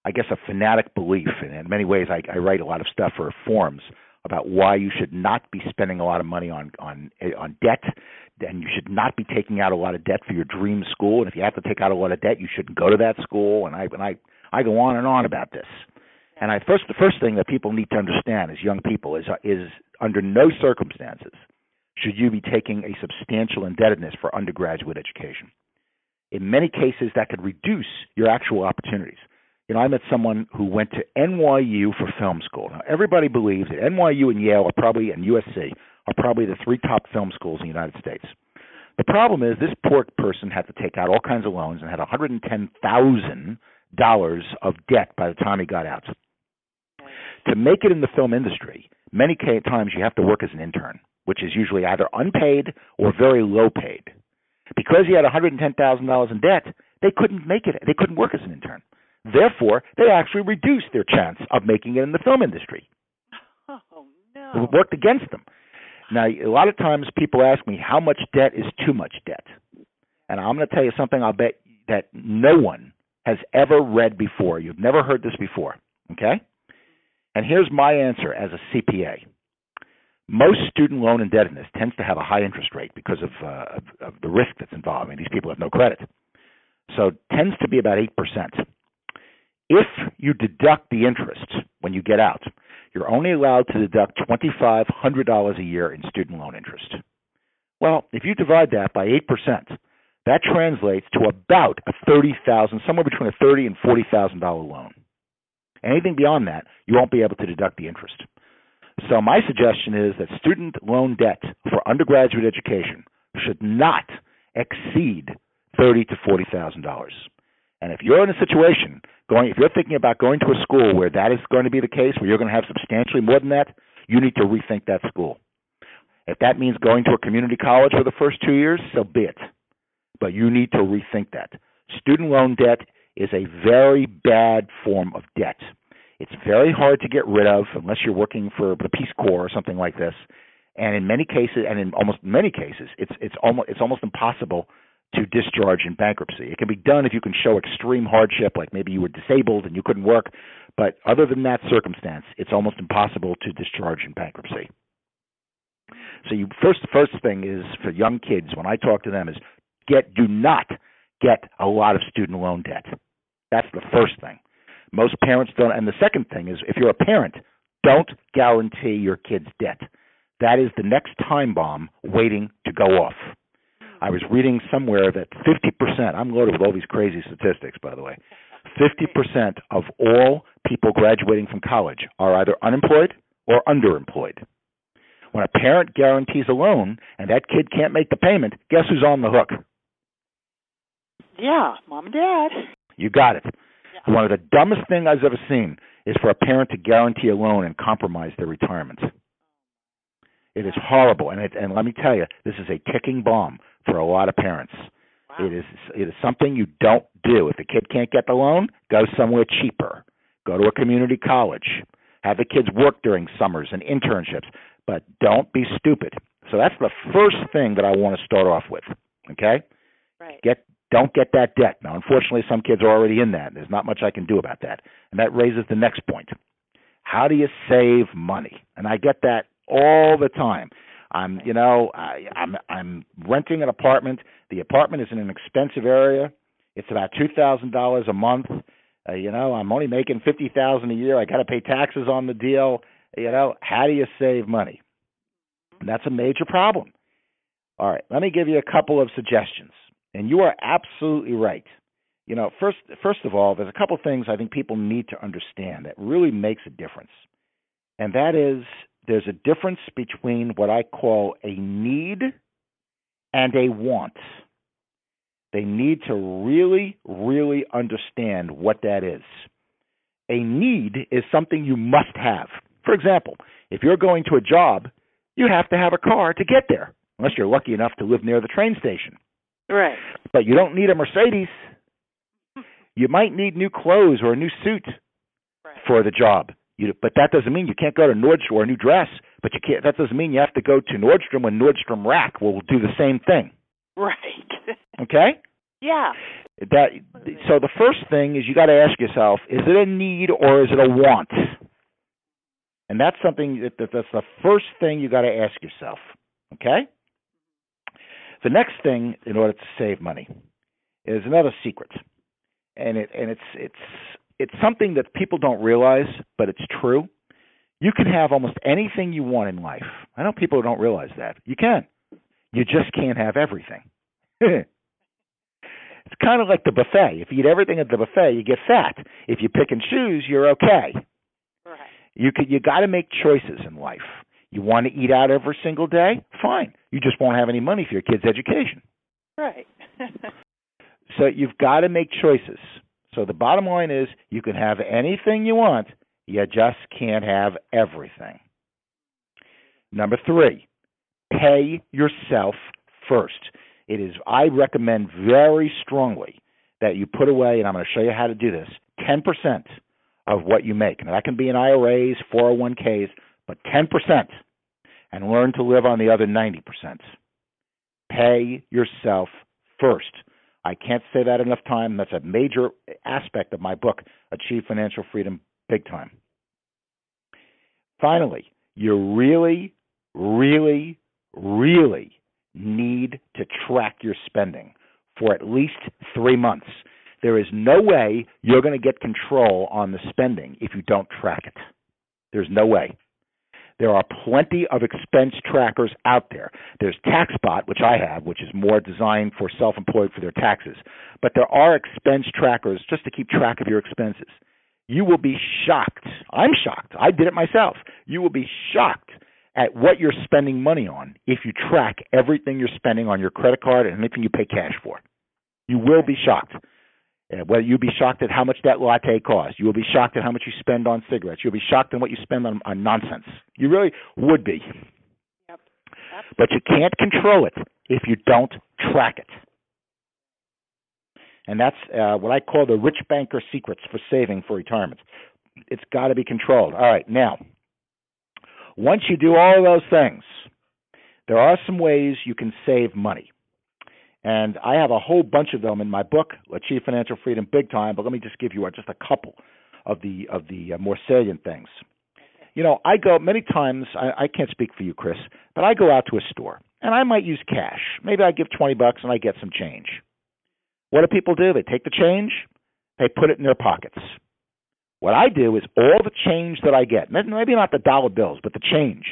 I guess a fanatic belief, and in many ways, I, I write a lot of stuff for forums about why you should not be spending a lot of money on on on debt and you should not be taking out a lot of debt for your dream school and if you have to take out a lot of debt you shouldn't go to that school and I and I I go on and on about this. And I first the first thing that people need to understand as young people is uh, is under no circumstances should you be taking a substantial indebtedness for undergraduate education. In many cases that could reduce your actual opportunities. You know, I met someone who went to NYU for film school. Now, everybody believes that NYU and Yale are probably and USC are probably the three top film schools in the United States. The problem is this poor person had to take out all kinds of loans and had $110,000 of debt by the time he got out. To make it in the film industry, many times you have to work as an intern, which is usually either unpaid or very low paid. Because he had $110,000 in debt, they couldn't make it. They couldn't work as an intern. Therefore, they actually reduced their chance of making it in the film industry. Oh, no. It worked against them. Now, a lot of times people ask me how much debt is too much debt. And I'm going to tell you something I'll bet that no one has ever read before. You've never heard this before. Okay? And here's my answer as a CPA. Most student loan indebtedness tends to have a high interest rate because of, uh, of, of the risk that's involved. I mean, these people have no credit. So tends to be about 8%. If you deduct the interest when you get out, you're only allowed to deduct $2,500 a year in student loan interest. Well, if you divide that by 8%, that translates to about a 30,000, somewhere between a thirty and $40,000 loan. Anything beyond that, you won't be able to deduct the interest. So my suggestion is that student loan debt for undergraduate education should not exceed thirty to forty thousand dollars. And if you're in a situation going, if you're thinking about going to a school where that is going to be the case, where you're going to have substantially more than that, you need to rethink that school. If that means going to a community college for the first two years, so be it. But you need to rethink that. Student loan debt is a very bad form of debt. It's very hard to get rid of unless you're working for the Peace Corps or something like this. And in many cases, and in almost many cases, it's it's almost it's almost impossible to discharge in bankruptcy. It can be done if you can show extreme hardship, like maybe you were disabled and you couldn't work. But other than that circumstance, it's almost impossible to discharge in bankruptcy. So you first first thing is for young kids when I talk to them is get do not get a lot of student loan debt. That's the first thing. Most parents don't and the second thing is if you're a parent, don't guarantee your kid's debt. That is the next time bomb waiting to go off. I was reading somewhere that 50%, I'm loaded with all these crazy statistics, by the way. 50% of all people graduating from college are either unemployed or underemployed. When a parent guarantees a loan and that kid can't make the payment, guess who's on the hook? Yeah, mom and dad. You got it. Yeah. One of the dumbest things I've ever seen is for a parent to guarantee a loan and compromise their retirement. It is horrible, and it, and let me tell you, this is a ticking bomb for a lot of parents. Wow. It is it is something you don't do. If the kid can't get the loan, go somewhere cheaper. Go to a community college. Have the kids work during summers and internships, but don't be stupid. So that's the first thing that I want to start off with. Okay? Right. Get don't get that debt. Now, unfortunately, some kids are already in that. There's not much I can do about that. And that raises the next point. How do you save money? And I get that all the time. I'm, you know, I, I'm I'm renting an apartment. The apartment is in an expensive area. It's about two thousand dollars a month. Uh, you know, I'm only making fifty thousand a year. I got to pay taxes on the deal. You know, how do you save money? And that's a major problem. All right, let me give you a couple of suggestions. And you are absolutely right. You know, first first of all, there's a couple things I think people need to understand that really makes a difference. And that is there's a difference between what I call a need and a want. They need to really, really understand what that is. A need is something you must have. For example, if you're going to a job, you have to have a car to get there, unless you're lucky enough to live near the train station. Right. But you don't need a Mercedes. You might need new clothes or a new suit right. for the job. You, but that doesn't mean you can't go to Nordstrom or a new dress. But you can't. That doesn't mean you have to go to Nordstrom when Nordstrom Rack will do the same thing. Right. okay. Yeah. That. So the first thing is you got to ask yourself: Is it a need or is it a want? And that's something that, that that's the first thing you got to ask yourself. Okay. The next thing, in order to save money, is another secret, and it and it's it's it's something that people don't realize, but it's true. You can have almost anything you want in life. I know people don't realize that. You can. You just can't have everything. it's kind of like the buffet. If you eat everything at the buffet, you get fat. If you pick and choose, you're okay. Right. You could you got to make choices in life. You want to eat out every single day? Fine. You just won't have any money for your kids' education. Right. so you've got to make choices. So the bottom line is you can have anything you want, you just can't have everything. Number three, pay yourself first. It is I recommend very strongly that you put away, and I'm going to show you how to do this, 10% of what you make. Now that can be in IRAs, 401ks, but 10%, and learn to live on the other 90%. Pay yourself first. I can't say that enough time. That's a major aspect of my book, Achieve Financial Freedom Big Time. Finally, you really, really, really need to track your spending for at least three months. There is no way you're going to get control on the spending if you don't track it. There's no way. There are plenty of expense trackers out there. There's TaxBot, which I have, which is more designed for self employed for their taxes. But there are expense trackers just to keep track of your expenses. You will be shocked. I'm shocked. I did it myself. You will be shocked at what you're spending money on if you track everything you're spending on your credit card and anything you pay cash for. You will be shocked. Well, you'll be shocked at how much that latte costs. You will be shocked at how much you spend on cigarettes. You'll be shocked at what you spend on, on nonsense. You really would be. Yep. But you can't control it if you don't track it. And that's uh, what I call the rich banker secrets for saving for retirement. It's got to be controlled. All right, now, once you do all of those things, there are some ways you can save money. And I have a whole bunch of them in my book, Achieve Financial Freedom Big Time. But let me just give you just a couple of the of the uh, more salient things. You know, I go many times. I, I can't speak for you, Kris, but I go out to a store and I might use cash. Maybe I give twenty bucks and I get some change. What do people do? They take the change, they put it in their pockets. What I do is all the change that I get, maybe not the dollar bills, but the change,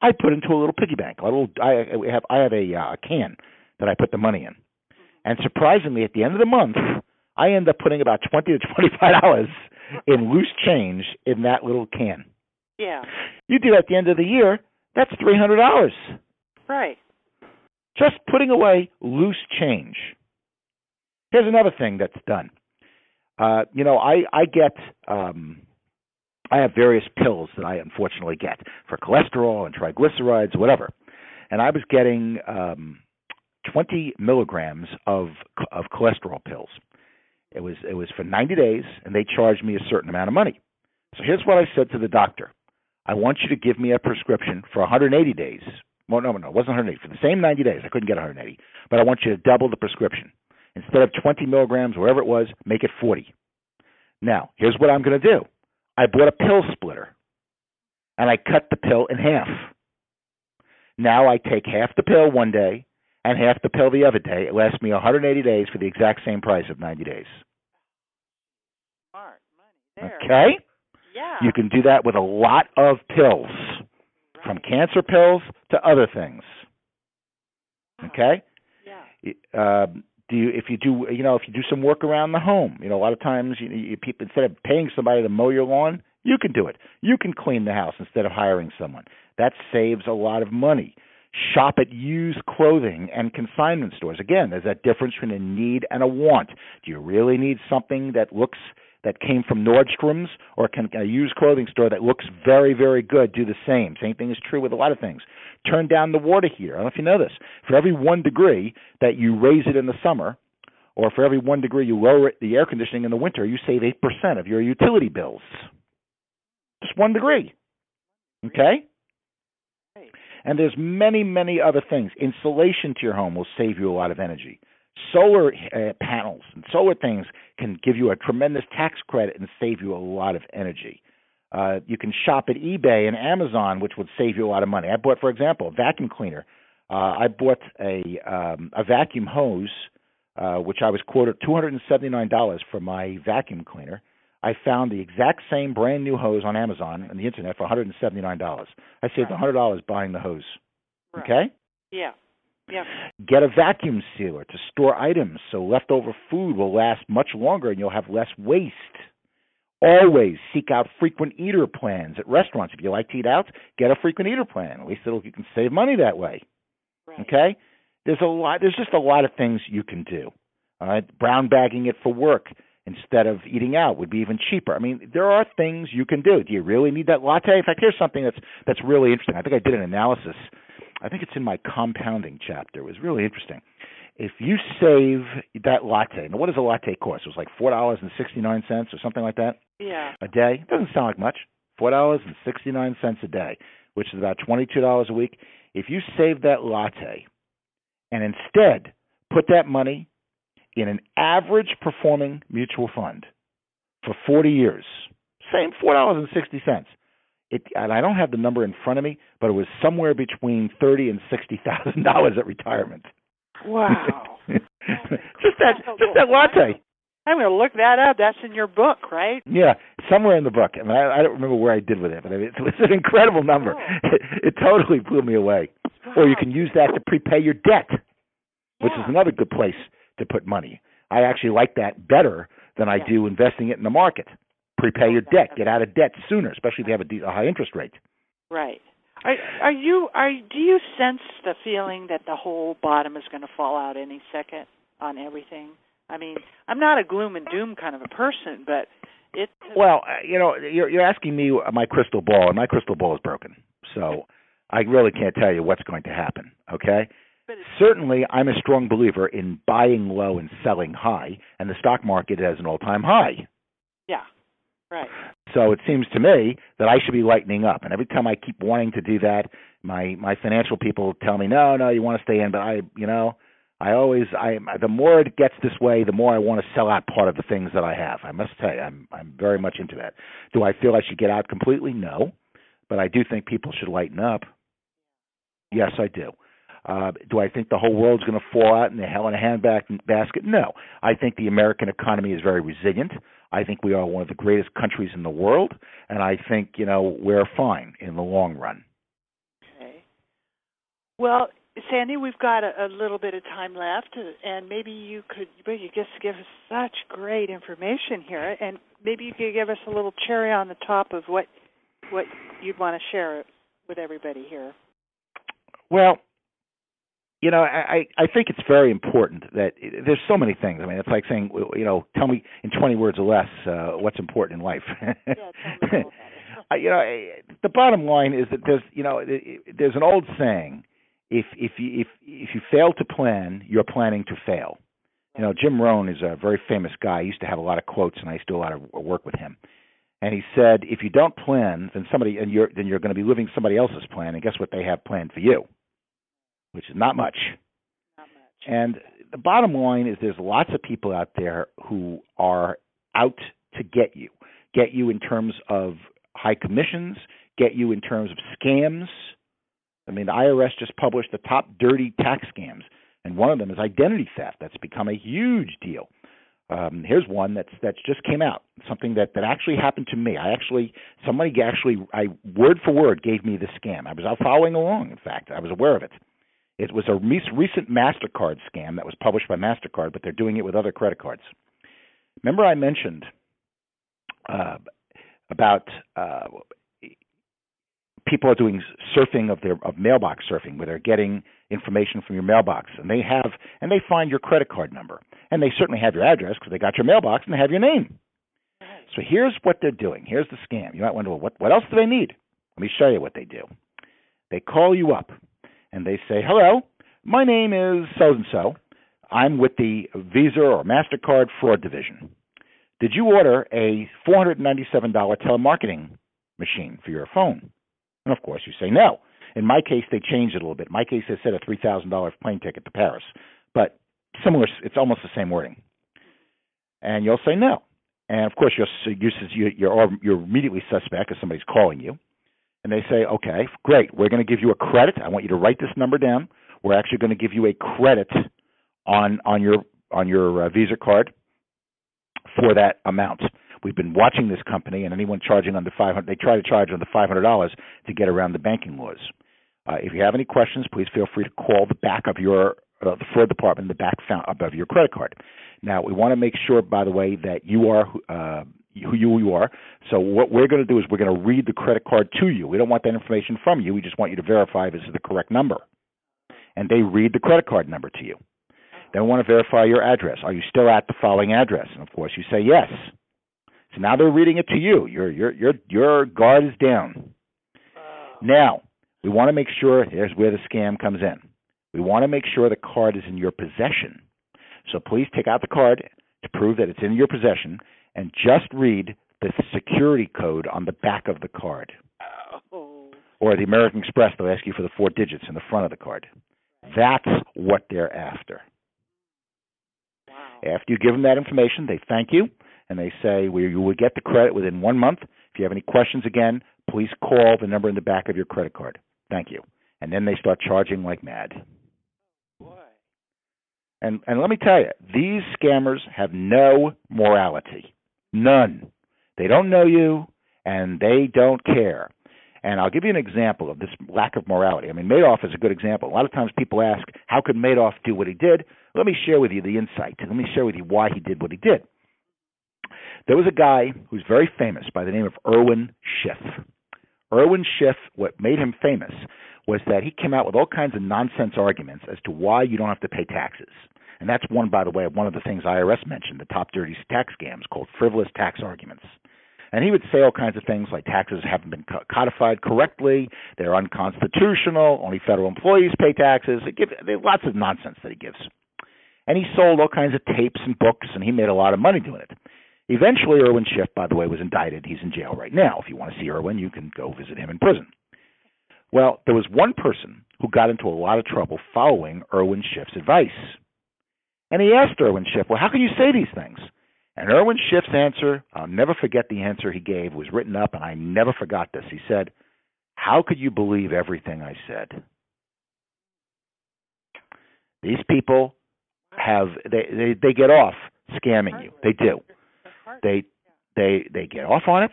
I put into a little piggy bank. A little, I have I have a, uh, a can that I put the money in. And surprisingly, at the end of the month, I end up putting about twenty to twenty-five dollars in loose change in that little can. Yeah. You do at the end of the year, that's three hundred dollars. Right. Just putting away loose change. Here's another thing that's done. Uh, you know, I I get um, I have various pills that I unfortunately get for cholesterol and triglycerides, whatever. And I was getting um, 20 milligrams of of cholesterol pills. It was it was for 90 days, and they charged me a certain amount of money. So here's what I said to the doctor: I want you to give me a prescription for 180 days. Well, no, no, it wasn't 180 for the same 90 days. I couldn't get 180, but I want you to double the prescription. Instead of 20 milligrams, wherever it was, make it 40. Now, here's what I'm going to do. I bought a pill splitter, and I cut the pill in half. Now I take half the pill one day and half the pill the other day. It lasts me 180 days for the exact same price of 90 days. Smart money there. Okay? Yeah. You can do that with a lot of pills, from cancer pills to other things. Okay? Yeah. Um, do you if you do you know if you do some work around the home you know a lot of times you, you people instead of paying somebody to mow your lawn you can do it you can clean the house instead of hiring someone that saves a lot of money shop at used clothing and consignment stores again there's that difference between a need and a want do you really need something that looks that came from Nordstrom's or can a used clothing store that looks very, very good do the same? Same thing is true with a lot of things. Turn down the water heater. I don't know if you know this. For every one degree that you raise it in the summer, or for every one degree you lower it, the air conditioning in the winter, you save 8% of your utility bills. Just one degree. Okay? And there's many, many other things. Insulation to your home will save you a lot of energy solar uh, panels and solar things can give you a tremendous tax credit and save you a lot of energy. Uh, you can shop at eBay and Amazon, which would save you a lot of money. I bought, for example, a vacuum cleaner. Uh, I bought a um, a vacuum hose, uh, which I was quoted two hundred and seventy nine dollars for my vacuum cleaner. I found the exact same brand new hose on Amazon and the internet for one hundred and seventy nine dollars. I saved hundred dollars buying the hose. Right. Okay. Yeah. Yeah. Get a vacuum sealer to store items so leftover food will last much longer and you'll have less waste. Always seek out frequent eater plans at restaurants. If you like to eat out, get a frequent eater plan. At least it'll, you can save money that way. Right. Okay? There's a lot there's just a lot of things you can do. All right? Brown bagging it for work instead of eating out would be even cheaper. I mean, there are things you can do. Do you really need that latte? In fact, here's something that's that's really interesting. I think I did an analysis I think it's in my compounding chapter. It was really interesting. If you save that latte, now what does a latte cost? It was like four dollars and sixty nine cents or something like that. Yeah. A day It doesn't sound like much. Four dollars and sixty nine cents a day, which is about twenty two dollars a week. If you save that latte, and instead put that money in an average performing mutual fund for forty years, same four dollars and sixty cents it and I don't have the number in front of me, but it was somewhere between thirty and sixty thousand dollars at retirement. Wow. just that just that latte. I'm going to look that up. That's in your book, right? Yeah, somewhere in the book. I mean, I, I don't remember where I did with it, but it's was an incredible number. Oh. It, it totally blew me away. Wow. Or you can use that to prepay your debt, which Yeah. is another good place to put money. I actually like that better than I Yeah. do investing it in the market. prepay your debt, get out of debt sooner, especially if you have a, de- a high interest rate. Right. Are, are you are do you sense the feeling that the whole bottom is going to fall out any second on everything? I mean, I'm not a gloom and doom kind of a person, but it. Well, uh, you know, you're you're asking me my crystal ball, and my crystal ball is broken, so I really can't tell you what's going to happen. Okay. Certainly, I'm a strong believer in buying low and selling high, and the stock market is an all-time high. yeah. Right. So it seems to me that I should be lightening up. And every time I keep wanting to do that, my my financial people tell me, "No, no, you want to stay in." But I, you know, I always I the more it gets this way, the more I want to sell out part of the things that I have. I must tell you, I'm I'm very much into that. Do I feel I should get out completely? No, but I do think people should lighten up. Yes, I do. Uh, do I think the whole world's going to fall out in the hell in a handbag basket? No. I think the American economy is very resilient. I think we are one of the greatest countries in the world, and I think you know we're fine in the long run. Okay. Well, Sandy, we've got a, a little bit of time left, and maybe you could, but you just give us such great information here, and maybe you could give us a little cherry on the top of what what you'd want to share with everybody here. Well, you know, I I think it's very important that there's so many things. I mean, it's like saying, you know, tell me in 20 words or less uh, what's important in life. Yeah, tell me all about it. You know, the bottom line is that there's, you know, there's an old saying: if if you if if you fail to plan, you're planning to fail. You know, Jim Rohn is a very famous guy. He used to have a lot of quotes, and I used to do a lot of work with him. And he said, if you don't plan, then somebody and you're then you're going to be living somebody else's plan, and guess what they have planned for you, which is not much. Not much. And the bottom line is there's lots of people out there who are out to get you. Get you in terms of high commissions, get you in terms of scams. I mean, the IRS just published the top dirty tax scams, and one of them is identity theft. That's become a huge deal. Um, here's one that's that's just came out. Something that that actually happened to me. I actually somebody actually I word for word gave me the scam. I was out following along. In fact, I was aware of it. It was a recent Mastercard scam that was published by Mastercard, but they're doing it with other credit cards. Remember, I mentioned uh, about uh, people are doing surfing of their of mailbox surfing, where they're getting information from your mailbox, and they have and they find your credit card number, and they certainly have your address because they got your mailbox and they have your name. So here's what they're doing. Here's the scam. You might wonder, well, what what else do they need? Let me show you what they do. They call you up and they say, "Hello, my name is so and so. I'm with the Visa or Mastercard fraud division. Did you order a $497 telemarketing machine for your phone?" And of course, you say no. In my case, they changed it a little bit. In my case, they said a three thousand dollars plane ticket to Paris, but similar. It's almost the same wording. And you'll say no. And of course, you're you're you're, immediately suspect if somebody's calling you. And they say, okay, great. We're going to give you a credit. I want you to write this number down. We're actually going to give you a credit on on your on your uh, Visa card for that amount. We've been watching this company, and anyone charging under five hundred, they try to charge under five hundred dollars to get around the banking laws. Uh, if you have any questions, please feel free to call the back of your uh, the fraud department, the back above your credit card. Now, we want to make sure, by the way, that you are uh, who you, you are. So what we're going to do is we're going to read the credit card to you. We don't want that information from you. We just want you to verify this is the correct number. And they read the credit card number to you. Then we want to verify your address. Are you still at the following address? And of course, you say yes. So now they're reading it to you. Your your your your guard is down. Now we want to make sure. Here's where the scam comes in. We want to make sure the card is in your possession. So please take out the card to prove that it's in your possession, and just read the security code on the back of the card. Oh. Or the American Express, they'll ask you for the four digits in the front of the card. That's what they're after. Wow. After you give them that information, they thank you and they say well, you will get the credit within one month. If you have any questions again, please call the number in the back of your credit card. Thank you. And then they start charging like mad. Boy. And and let me tell you, these scammers have no morality. None. They don't know you and they don't care. And I'll give you an example of this lack of morality. I mean, Madoff is a good example. A lot of times people ask, how could Madoff do what he did? Let me share with you the insight. Let me share with you why he did what he did. There was a guy who's very famous by the name of Irwin Schiff. Irwin Schiff, what made him famous was that he came out with all kinds of nonsense arguments as to why you don't have to pay taxes. And that's one, by the way, one of the things IRS mentioned, the top dirty tax scams called frivolous tax arguments. And he would say all kinds of things like taxes haven't been codified correctly, they're unconstitutional, only federal employees pay taxes. It gives, there's lots of nonsense that he gives. And he sold all kinds of tapes and books, and he made a lot of money doing it. Eventually, Irwin Schiff, by the way, was indicted. He's in jail right now. If you want to see Irwin, you can go visit him in prison. Well, there was one person who got into a lot of trouble following Irwin Schiff's advice. And he asked Irwin Schiff, Well, how can you say these things? And Irwin Schiff's answer, I'll never forget the answer he gave, was written up, and I never forgot this. He said, How could you believe everything I said? These people have they, they they get off scamming you. They do. They they they get off on it.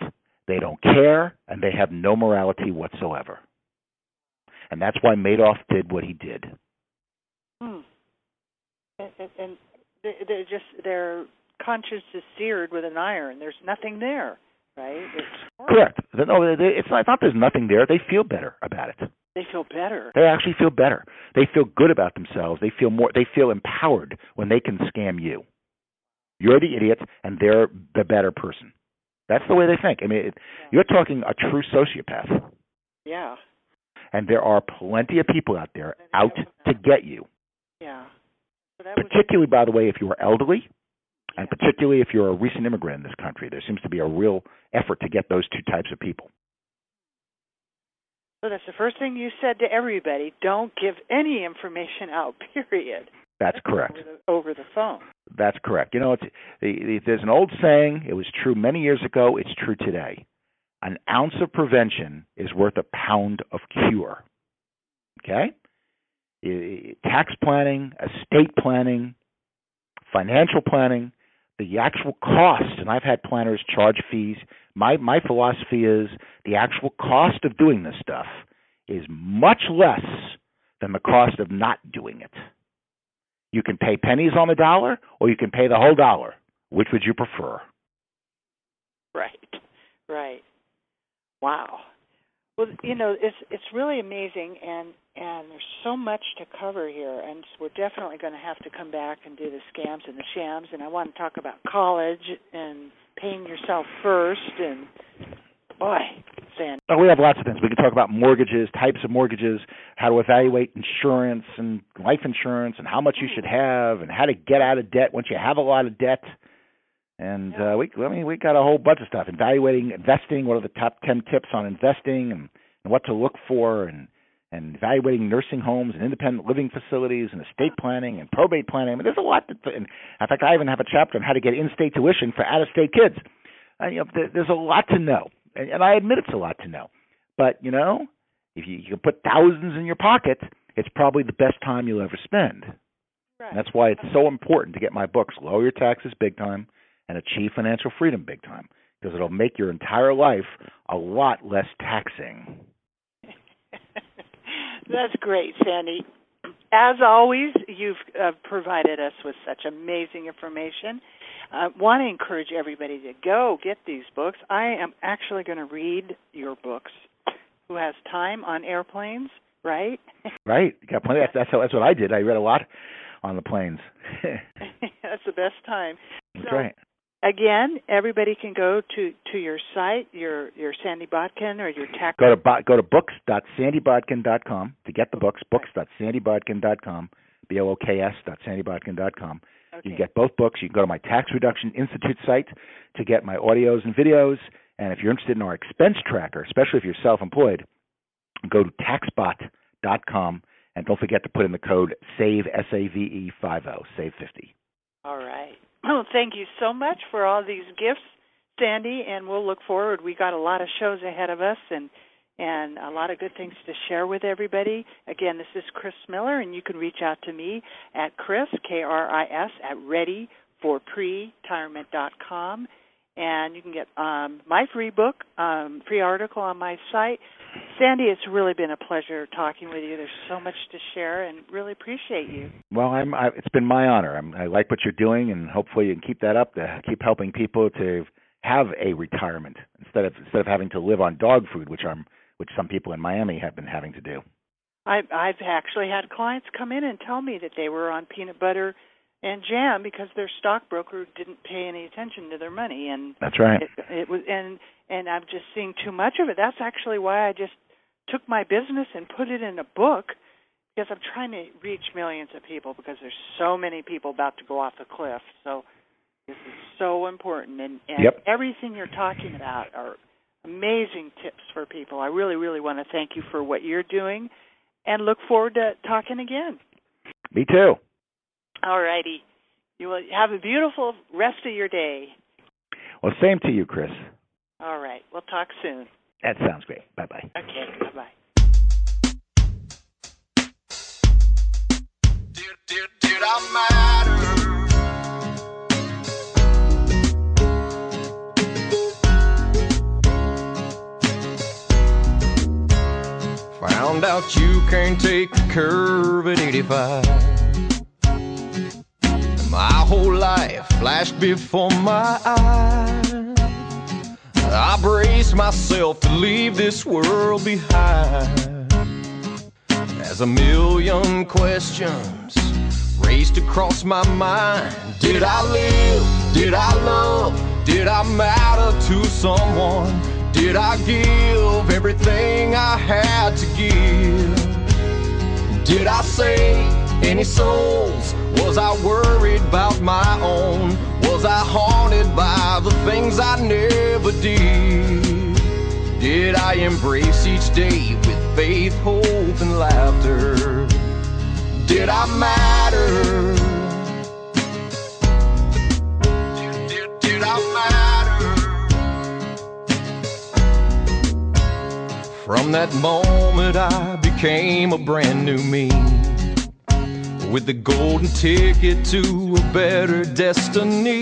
They don't care, and they have no morality whatsoever. And that's why Madoff did what he did. Hmm. And, and, and they're just their conscience is seared with an iron. There's nothing there, right? It's Correct. No, it's not, it's not. There's nothing there. They feel better about it. They feel better. They actually feel better. They feel good about themselves. They feel more. They feel empowered when they can scam you. You're the idiot, and they're the better person. That's the way they think. I mean, it, you're talking a true sociopath. Yeah. And there are plenty of people out there out to get you. Yeah. So particularly, by the way, if you are elderly, and particularly if you're a recent immigrant in this country, there seems to be a real effort to get those two types of people. So that's the first thing you said to everybody. Don't give any information out. Period. That's correct. Over the, over the phone. That's correct. You know, it's, there's an old saying. It was true many years ago. It's true today. An ounce of prevention is worth a pound of cure. Okay. Tax planning, estate planning, financial planning, the actual cost, and I've had planners charge fees. My my philosophy is the actual cost of doing this stuff is much less than the cost of not doing it. You can pay pennies on the dollar or you can pay the whole dollar. Which would you prefer? Right. Right. Wow. Well, you know, it's it's really amazing and and there's so much to cover here and we're definitely going to have to come back and do the scams and the shams and I want to talk about college and paying yourself first and boy, San. Oh, we have lots of things. We can talk about mortgages, types of mortgages, how to evaluate insurance and life insurance, and how much you hmm. should have, and how to get out of debt once you have a lot of debt. And uh, we, I mean, we got a whole bunch of stuff. Evaluating investing. What are the top ten tips on investing, and, and what to look for, and and evaluating nursing homes and independent living facilities and estate planning and probate planning. I mean, there's a lot. To, and in fact, I even have a chapter on how to get in-state tuition for out-of-state kids. Uh, you know, there's a lot to know and, and I admit it's a lot to know. But you know, if you, you can put thousands in your pocket, it's probably the best time you'll ever spend. Right. And that's why it's so important to get my books, Lower Your Taxes Big Time and Achieve Financial Freedom Big Time, because it'll make your entire life a lot less taxing. that's great, Sandy. As always, you've uh, provided us with such amazing information. I want to encourage everybody to go get these books. I am actually going to read your books. Who has time on airplanes, right? right. You got plenty. That's that's, that's what I did. I read a lot on the planes. that's the best time. That's so, right. Again, everybody can go to to your site, your your Sandy Botkin or your tax. Go to go to books.sandybotkin.com to get the books. Books.sandybotkin.com. B o o k s. Sandybotkin.com Okay. You can get both books. You can go to my Tax Reduction Institute site to get my audios and videos. And if you're interested in our expense tracker, especially if you're self employed, go to taxbot.com and don't forget to put in the code SAVE, S A V E 50, SAVE 50. All right. Well, thank you so much for all these gifts, Sandy, and we'll look forward. We got a lot of shows ahead of us, and and a lot of good things to share with everybody. Again, this is Kris Miller, and you can reach out to me at Kris, K R I S, at readyforpretirement.com. And you can get um, my free book, um, free article on my site. Sandy, it's really been a pleasure talking with you. There's so much to share, and really appreciate you. Well, I'm. I, it's been my honor. I'm, I like what you're doing, and hopefully you can keep that up. To keep helping people to have a retirement instead of instead of having to live on dog food, which I'm which some people in Miami have been having to do. I've I've actually had clients come in and tell me that they were on peanut butter and jam because their stockbroker didn't pay any attention to their money and That's right. it, it was and and I'm just seeing too much of it. That's actually why I just took my business and put it in a book because I'm trying to reach millions of people because there's so many people about to go off the cliff. So this is so important and, and Yep. everything you're talking about are amazing tips for people. I really, really want to thank you for what you're doing and look forward to talking again. Me too. All righty. You will have a beautiful rest of your day. Well, same to you, Kris. All right. We'll talk soon. That sounds great. Bye bye. Okay. Bye bye. Did, did, did I matter? Found out you can't take the curve at 85. My whole life flashed before my eyes. I braced myself to leave this world behind as a million questions raced across my mind. Did I live? Did I love? Did I matter to someone? Did I give everything I had to give? Did I save any souls? Was I worried about my own? Was I haunted by the things I never did? Did I embrace each day with faith, hope, and laughter? Did I matter? Did, did, I matter? From that moment, I became a brand new me. With the golden ticket to a better destiny.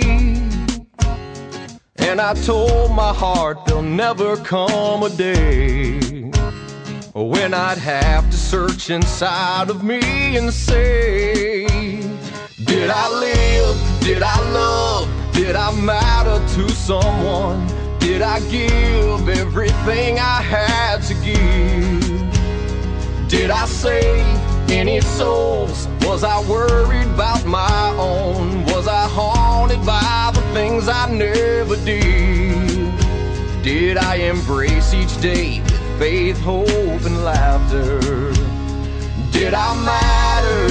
And I told my heart there'll never come a day when I'd have to search inside of me and say, Did I live? Did I love? Did I matter to someone? Did I give everything I had to give? Did I save any souls? Was I worried about my own? Was I haunted by the things I never did? Did I embrace each day with faith, hope, and laughter? Did I matter?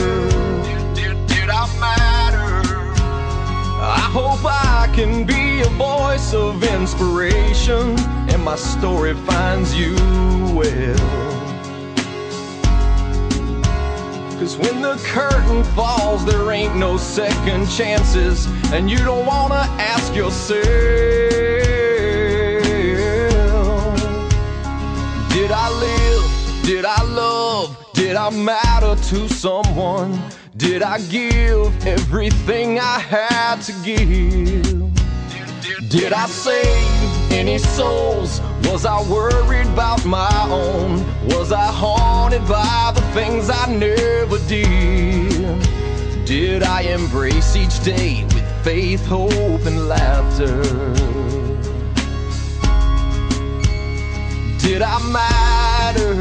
Did, did, did I matter? I hope I can be a voice of inspiration and my story finds you well. Cause when the curtain falls, there ain't no second chances, and you don't wanna ask yourself, Did I live? Did I love? Did I matter to someone? Did I give everything I had to give? Did I save any souls? Was I worried about my own? Was I haunted by the things I never did? Did I embrace each day with faith, hope, and laughter? Did I matter?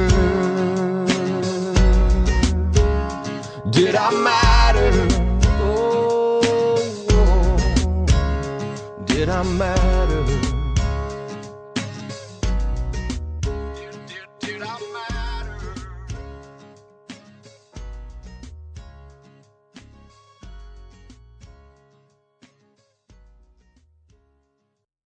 Did I matter? Oh, oh. did I matter?